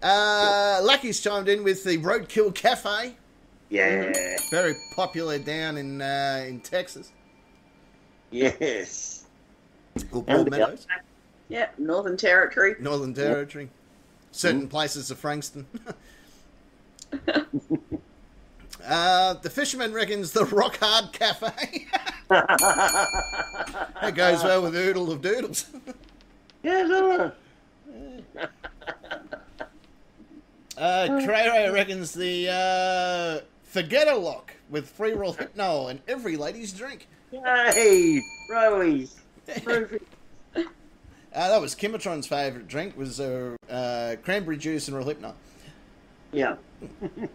uh, Lucky's chimed in with the Roadkill Cafe, Yeah. very popular down in uh, in Texas Yes. Or And Broadmeadows, Yeah, Northern Territory. Northern Territory, certain places of Frankston. Uh, the fisherman reckons the Rock Hard Cafe. that goes well with Oodle of Doodles. Yeah, no. Uh, Crero reckons the uh, Forget a Lock with free Rohypnol and every lady's drink. Hey, Rowies. Perfect. Uh, that was Kimatron's favourite drink was uh, uh, cranberry juice and Rohypnol. Yeah.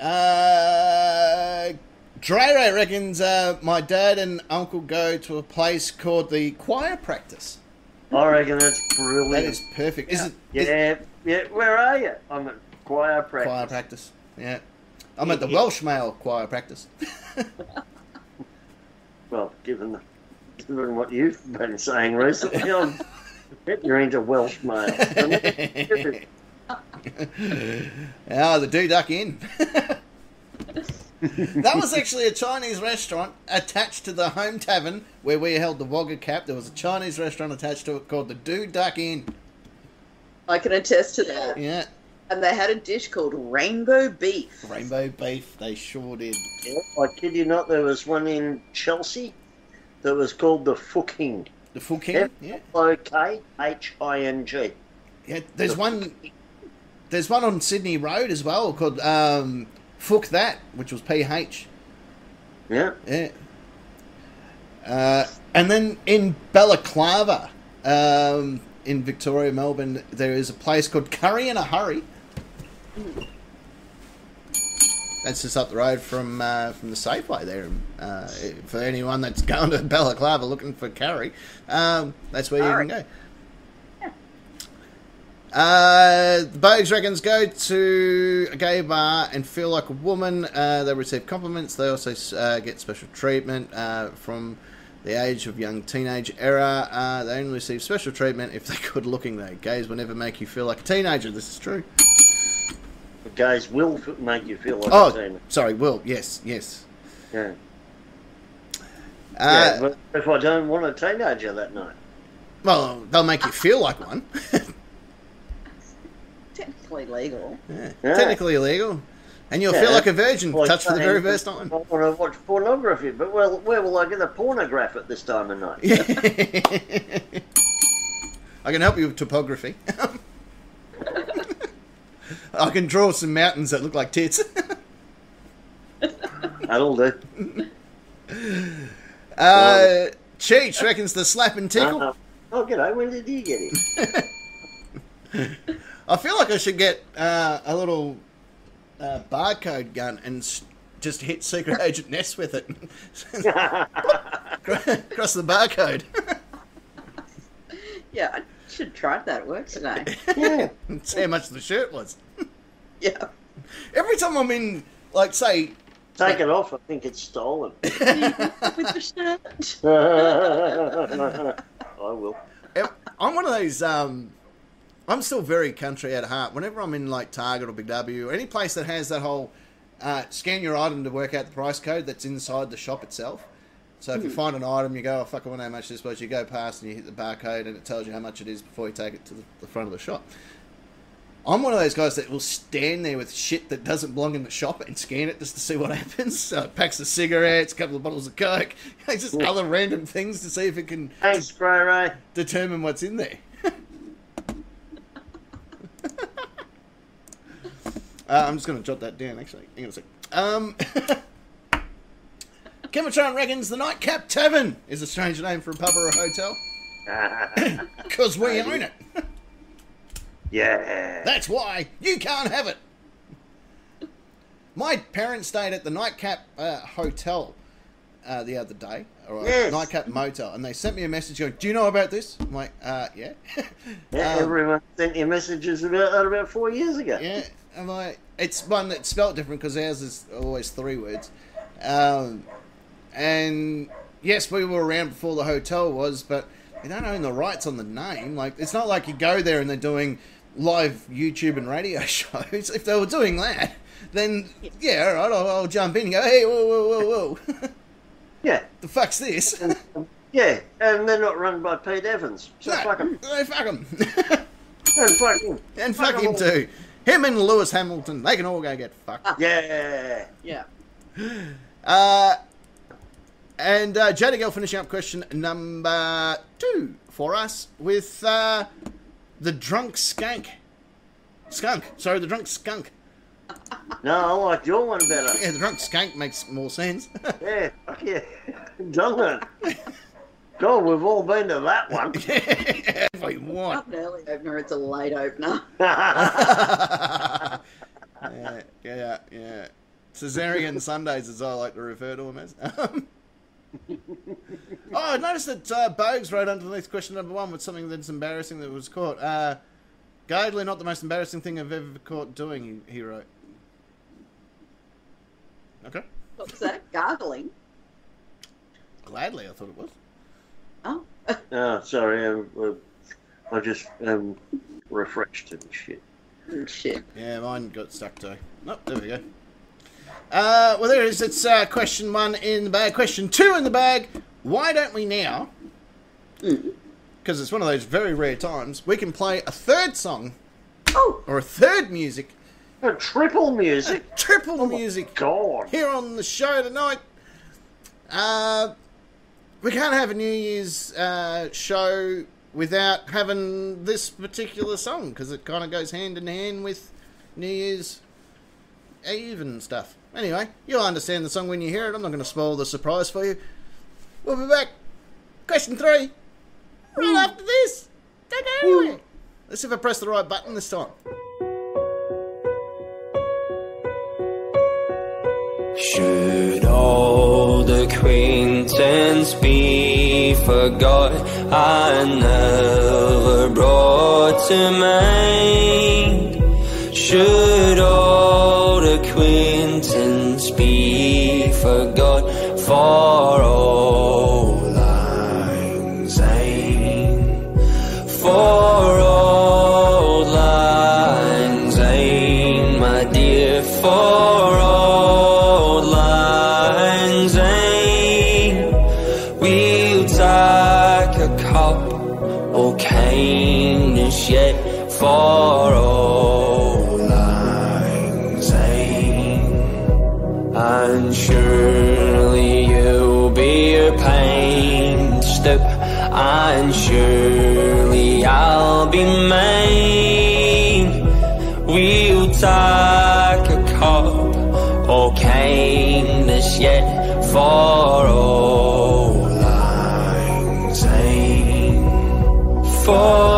Uh, Drero reckons uh, my dad and uncle go to a place called the choir practice. I reckon that's brilliant. That is perfect. Is it is- Yeah, yeah. Where are you? I'm at choir practice. choir practice? Yeah. I'm at the Welsh Male choir practice. Well, given the, given what you've been saying recently, I'm bet you're into Welsh mail. Ah, the Do Duck Inn. that was actually a Chinese restaurant attached to the home tavern where we held the Wagga Cap. There was a Chinese restaurant attached to it called the Do Duck Inn. I can attest to that. Yeah. And they had a dish called rainbow beef. Rainbow beef, they sure did. I kid you not, there was one in Chelsea that was called the Fooking. The full king? F Yeah. O K H I N G. Yeah, there's one. There's one on Sydney Road as well called um, Fuck That, which was PH. Yeah. Yeah. Uh, and then in Balaclava, um, in Victoria, Melbourne, there is a place called Curry in a Hurry. That's just up the road from uh, from the Safeway there. Uh, for anyone that's going to Balaclava looking for curry, um, that's where you can go. Uh, the Bogues reckons go to a gay bar and feel like a woman. Uh, they receive compliments. They also uh, get special treatment uh, from the age of young teenage era. Uh, they only receive special treatment if they're good looking, though. Gays will never make you feel like a teenager. This is true. The guys will make you feel like a Oh, teenager. sorry, Will. Yes, yes. Yeah. Uh, yeah, but if I don't want a teenager that night. Well, they'll make you feel like one. Technically legal. Yeah. Yeah. Technically illegal. And you'll Yeah. feel like a virgin, Like touched for the very first time. I want to watch pornography, but well, where will I get a pornograph at this time of night? I can help you with topography. I can draw some mountains that look like tits. That'll do. Uh, Cheech reckons the slap and tickle. Uh, oh, g'day. When did you get it? I feel like I should get uh, a little uh, barcode gun and just hit Secret Agent Ness with it. Across the barcode. Yeah, I should try that at work today. yeah. See how much the shirt was. yeah. Every time I'm in, like, say, Take it off. I think it's stolen. With the shirt. I will. I'm one of those. Um, I'm still very country at heart. Whenever I'm in like Target or Big W or any place that has that whole uh, scan your item to work out the price code that's inside the shop itself. So if you find an item, you go, oh, fuck, I wonder how much this was. You go past and you hit the barcode and it tells you how much it is before you take it to the, the front of the shop. I'm one of those guys that will stand there with shit that doesn't belong in the shop and scan it just to see what happens. So packs of cigarettes, a couple of bottles of coke, just other random things to see if it can Thanks, Spray Ray. determine what's in there. uh, I'm just going to jot that down, actually. Hang on a sec. Um, Kematron reckons the Nightcap Tavern is a strange name for a pub or a hotel because we own it. Yeah. That's why you can't have it. My parents stayed at the Nightcap uh, Hotel uh, the other day, or Yes. Nightcap Motel, and they sent me a message going, "Do you know about this?" I'm like, uh, "Yeah." Yeah, Um, everyone sent you messages about that about four years ago. Yeah, I'm like, it's one that's spelt different because ours is always three words. Um, and yes, we were around before the hotel was, but they don't own the rights on the name. Like, it's not like you go there and they're doing live YouTube and radio shows. If they were doing that, then yeah, all right, I'll, I'll jump in and go, hey, whoa, whoa, whoa, whoa, Yeah, the fuck's this? yeah, and they're not run by Pete Evans. So No, fuck 'em. no, fuck 'em. And fuck him. and fuck, Fuck 'em him all. too. Him and Lewis Hamilton, they can all go get fucked. Yeah. Yeah. Uh, and uh, JD Girl finishing up question number two for us with uh, the drunk skank. Skunk. Sorry, the drunk skunk. No, I like your one better. Yeah, the drunk skunk makes more sense. Yeah, fuck yeah. Doesn't it? God, we've all been to that one. if we want. Not an early opener, it's a late opener. yeah, yeah, yeah. Caesarean Sundays, as I like to refer to them as. Um, oh, I noticed that uh, Bogues wrote underneath question number one with something that's embarrassing that was caught. Uh, Guidely, not the most embarrassing thing I've ever caught doing, he, he wrote. Okay. What's that? Gargling? Gladly, I thought it was. Oh. Oh, sorry. um, uh, I just um, refreshed and shit. Oh, shit. Yeah, mine got stuck too. Oh, there we go. Uh, well, there it is. It's uh, question one in the bag. Question two in the bag. Why don't we now? Because it's one of those very rare times we can play a third song Oh, or a third music, Uh, triple music. triple music God. here on the show tonight. Uh, we can't have a New Year's uh, show without having this particular song because it kind of goes hand in hand with New Year's Eve and stuff. Anyway, you'll understand the song when you hear it. I'm not going to spoil the surprise for you. We'll be back. Question three. Right after this. Don't go anywhere. Let's see if I press the right button this time. Should old acquaintance be forgot? I never brought to mind. Should old acquaintance be forgot for old Take a cup of kindness yet for old lang syne. For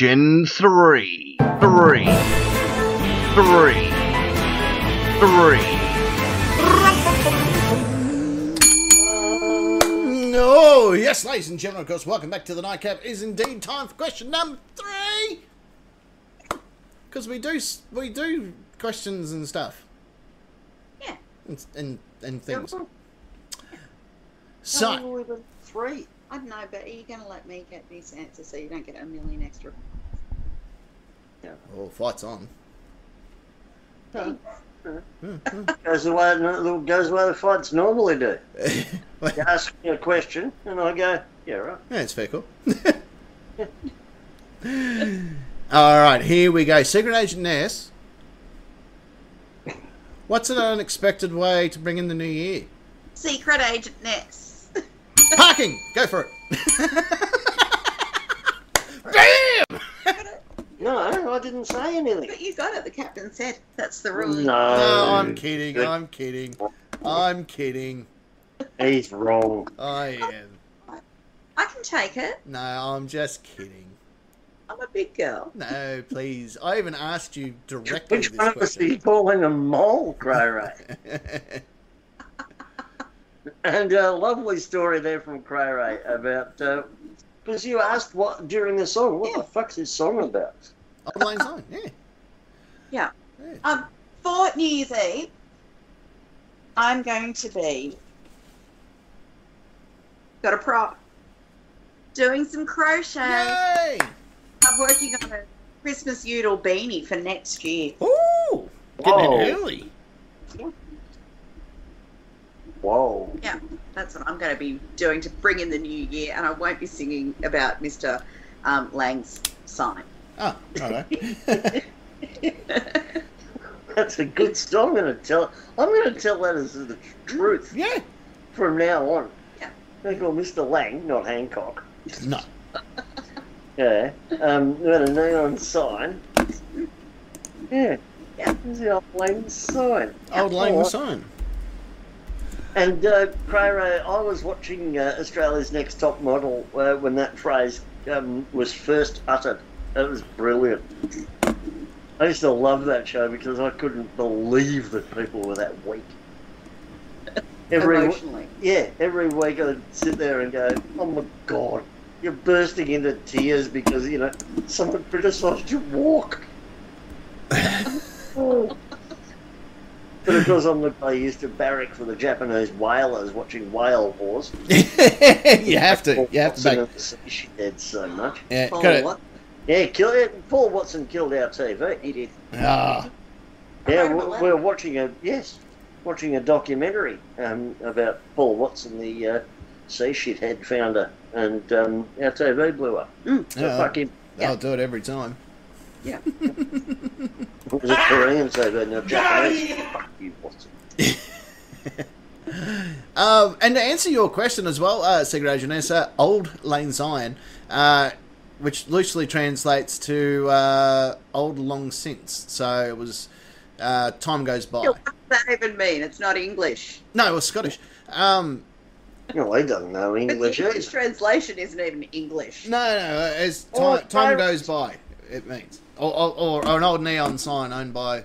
Question three. Three. Three. Three. Oh, yes, ladies and gentlemen, of course, welcome back to the Nightcap. It is indeed time for question number three. Because we do we do questions and stuff Yeah. and and, and things. So, three. I don't know, but are you going to let me get this answers so you don't get a million extra? Oh, fight's on. Hmm, hmm. Goes the way goes the way the fights normally do. You ask me a question, and I go, yeah, right. Yeah, it's fair cool. All right, here we go. Secret Agent Ness. What's an unexpected way to bring in the new year? Secret Agent Ness. Parking! Go for it. Damn! No, I didn't say anything. But you got it. The captain said that's the rule. No, No, I'm kidding. Good. I'm kidding. I'm kidding. He's wrong. I am. I can take it. No, I'm just kidding. I'm a big girl. No, please. I even asked you directly Which this one of us are calling a mole, Cray Ray? And a lovely story there from Cray Ray about uh, because you asked what during the song. What the fuck's this song about? Old Lang Syne, yeah. Yeah. yeah. Um, for New Year's Eve, I'm going to be got a prop, doing some crochet. Yay! I'm working on a Christmas Udall beanie for next year. Ooh! Getting Whoa. it early. Whoa! Yeah, that's what I'm going to be doing to bring in the new year, and I won't be singing about Mr. Um, Lang's sign. Oh, righto. That's a good song. I'm gonna tell. I'm gonna tell that as the truth yeah. from now on. Yeah. They call Mr. Lang, not Hancock. No. Yeah. Um, we had a neon sign. Yeah. Yeah. This is the old Lang sign. Old Lang Oh, Syne. And uh, Cray Ray, I was watching uh, Australia's Next Top Model uh, when that phrase um, was first uttered. It was brilliant. I used to love that show because I couldn't believe that people were that weak. Every w- Emotionally. yeah, every week I'd sit there and go, "Oh my god, you're bursting into tears because you know someone criticised your walk." Oh. But of course, I'm the guy used to barrack for the Japanese whalers watching whale wars. you have to. You have to Watson back. and the sea she did so much. Yeah, Paul, got it. what? Yeah, kill it. Paul Watson killed our TV. He did. Ah, Yeah, we- well, we're watching a yes, watching a documentary um, about Paul Watson, the uh, sea shit head founder, and um, our TV blew up. Mm. So Yeah. fuck him. I'll do it every time. Yeah. It was a Korean TV, not Japanese. Fuck you, Watson. Um, and to answer your question as well, uh, Secret Agent Nessa, Old Lane Zion, uh, which loosely translates to uh, Old Long Since. So it was uh, Time Goes By. What does that even mean? It's not English. No, it was Scottish. Um, No, he doesn't know English. But English the English either. translation isn't even English. no, no, as time, time goes by, it means. Or, or, or, or an old neon sign owned by,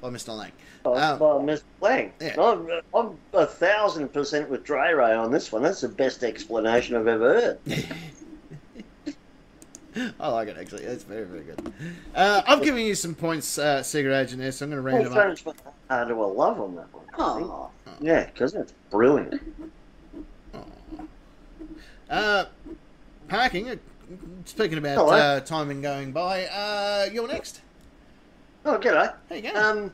by Mr. Lang. By, Um, by Mr. Lang. yeah. I'm, I'm a thousand percent with Dre Ray on this one. That's the best explanation I've ever heard. I like it actually. It's very, very good. Uh, I'm giving you some points, uh, Secret Agent Nessa. I'm going to read Well, them up. French was hard to a love on that one. I think. Oh, Yeah, because it's brilliant. Uh, parking. Speaking about Hello. uh, timing going by, uh, you're next. Oh, g'day. There you go. Um,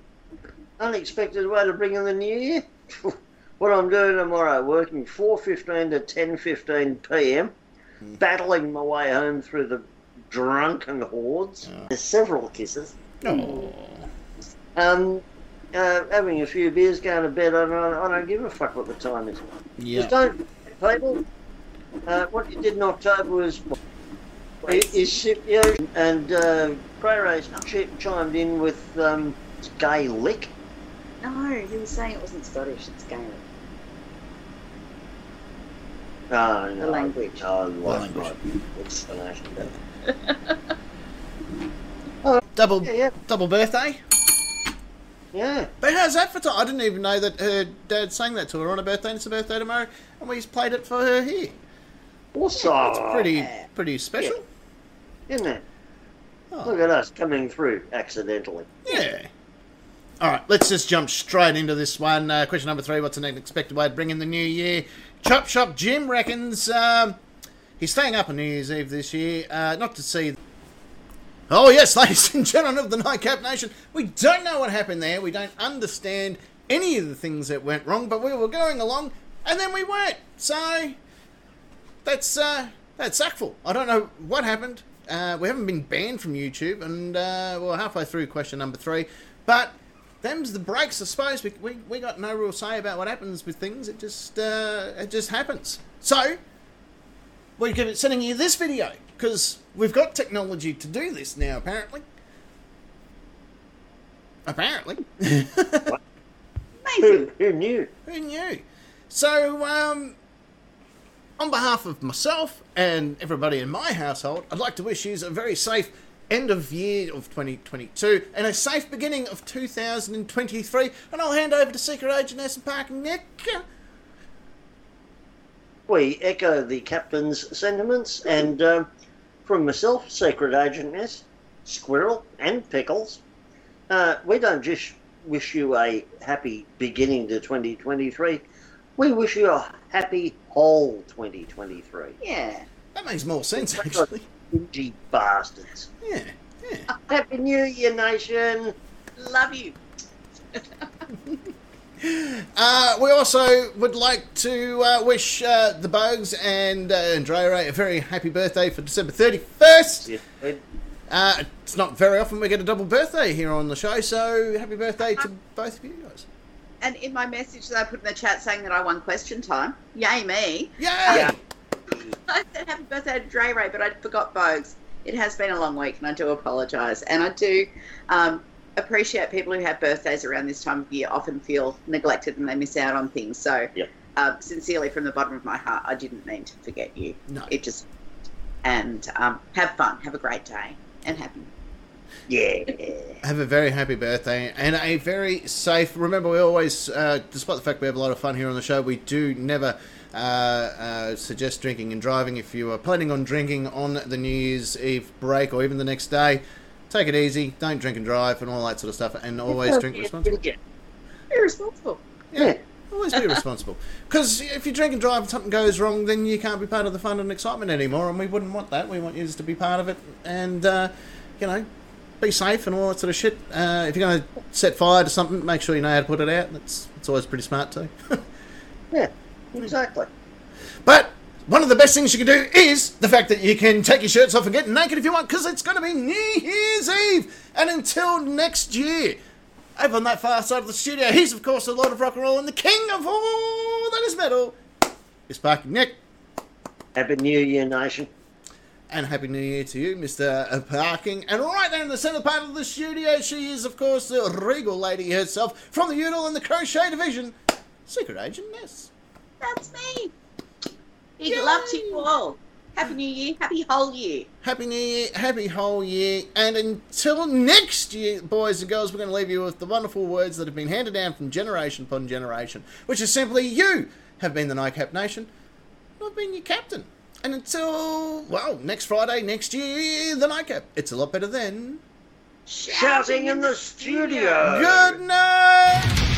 unexpected way to bring in the new year. what I'm doing tomorrow, working 4.15 to 10.15 p.m., battling my way home through the drunken hordes. Oh. There's several kisses. Oh. Um, uh, having a few beers, going to bed. I don't, I don't give a fuck what the time is. Yeah. Just don't, people. Uh, what you did in October was is Scipio and uh, Cray Ray's ch- chimed in with um, gay lick. no, you were saying it wasn't Scottish, it's Gaelic. Oh, no, The language. Oh, like, language. like explanation. Double Yeah, yeah. double birthday. Yeah. But how's that for time? I didn't even know that her dad sang that to her on her birthday, and it's her birthday tomorrow, and we just played it for her here. Also, It's pretty pretty special. Isn't it? Oh. Look at us coming through accidentally. Yeah. All right, let's just jump straight into this one. Uh, question number three: What's an unexpected way to bring in the new year? Chop Shop Jim reckons um, he's staying up on New Year's Eve this year, uh, not to see. Oh yes, ladies and gentlemen of the Nightcap Nation, we don't know what happened there. We don't understand any of the things that went wrong, but we were going along, and then we weren't. So that's uh, that's sackful. I don't know what happened. Uh, we haven't been banned from YouTube, and uh, we're halfway through question number three. But them's the breaks, I suppose. We, we, we got no real say about what happens with things. It just uh, it just happens. So we're sending you this video because we've got technology to do this now. Apparently, apparently. Who, Amazing. who knew? Who knew? So, um, on behalf of myself and everybody in my household, I'd like to wish you a very safe end of year of 2022 and a safe beginning of 2023. And I'll hand over to Secret Agent and Park Nick. We echo the captain's sentiments, and um, from myself, Secret Agent S, Squirrel, and Pickles, uh, we don't just wish you a happy beginning to 2023. We wish you a happy whole 2023. Yeah. That makes more sense, actually. Stingy bastards. Yeah, yeah. Happy New Year, nation. Love you. Uh, we also would like to uh, wish uh, the Bugs and uh, Andrea Ray a very happy birthday for December 31st. Yeah, we- Uh, it's not very often we get a double birthday here on the show, so happy birthday to both of you guys. And in my message that I put in the chat saying that I won question time, yay me. Yay! Yeah. I said happy birthday to Dre Ray, but I forgot Bogues. It has been a long week, and I do apologise. And I do um, appreciate people who have birthdays around this time of year often feel neglected and they miss out on things. So, Yep. um, sincerely, from the bottom of my heart, I didn't mean to forget you. No. It just and um, have fun, have a great day, and happy. Yeah. Have a very happy birthday and a very safe. Remember, we always, uh, despite the fact we have a lot of fun here on the show, we do never uh, uh, suggest drinking and driving. If you are planning on drinking on the New Year's Eve break or even the next day, take it easy. Don't drink and drive and all that sort of stuff, and always drink responsibly. Be responsible. Yeah, always be responsible. Because if you drink and drive and something goes wrong, then you can't be part of the fun and excitement anymore, and we wouldn't want that. We want you to be part of it, and uh, you know, be safe and all that sort of shit. Uh, if you're going to set fire to something, make sure you know how to put it out. That's that's always pretty smart too. Yeah, exactly. but one of the best things you can do is the fact that you can take your shirts off and get naked if you want, because it's going to be New Year's Eve. And until next year, over on that far side of the studio, he's of course the Lord of Rock and Roll and the King of all that is metal. It's Parky Nick. Happy New Year, nation. And Happy New Year to you, Mr. Parking. And right there in the centre part of the studio, she is, of course, the regal lady herself from the Udall and the Crochet Division, Secret Agent Ness. That's me. Big love to you all. Happy New Year. Happy whole year. Happy New Year, happy whole year. And until next year, boys and girls, we're going to leave you with the wonderful words that have been handed down from generation upon generation, which is simply you have been the Nightcap Nation, and I've been your captain. And until, well, next Friday, next year, the Nightcap. It's a lot better then. Shouting in the studio. Good night!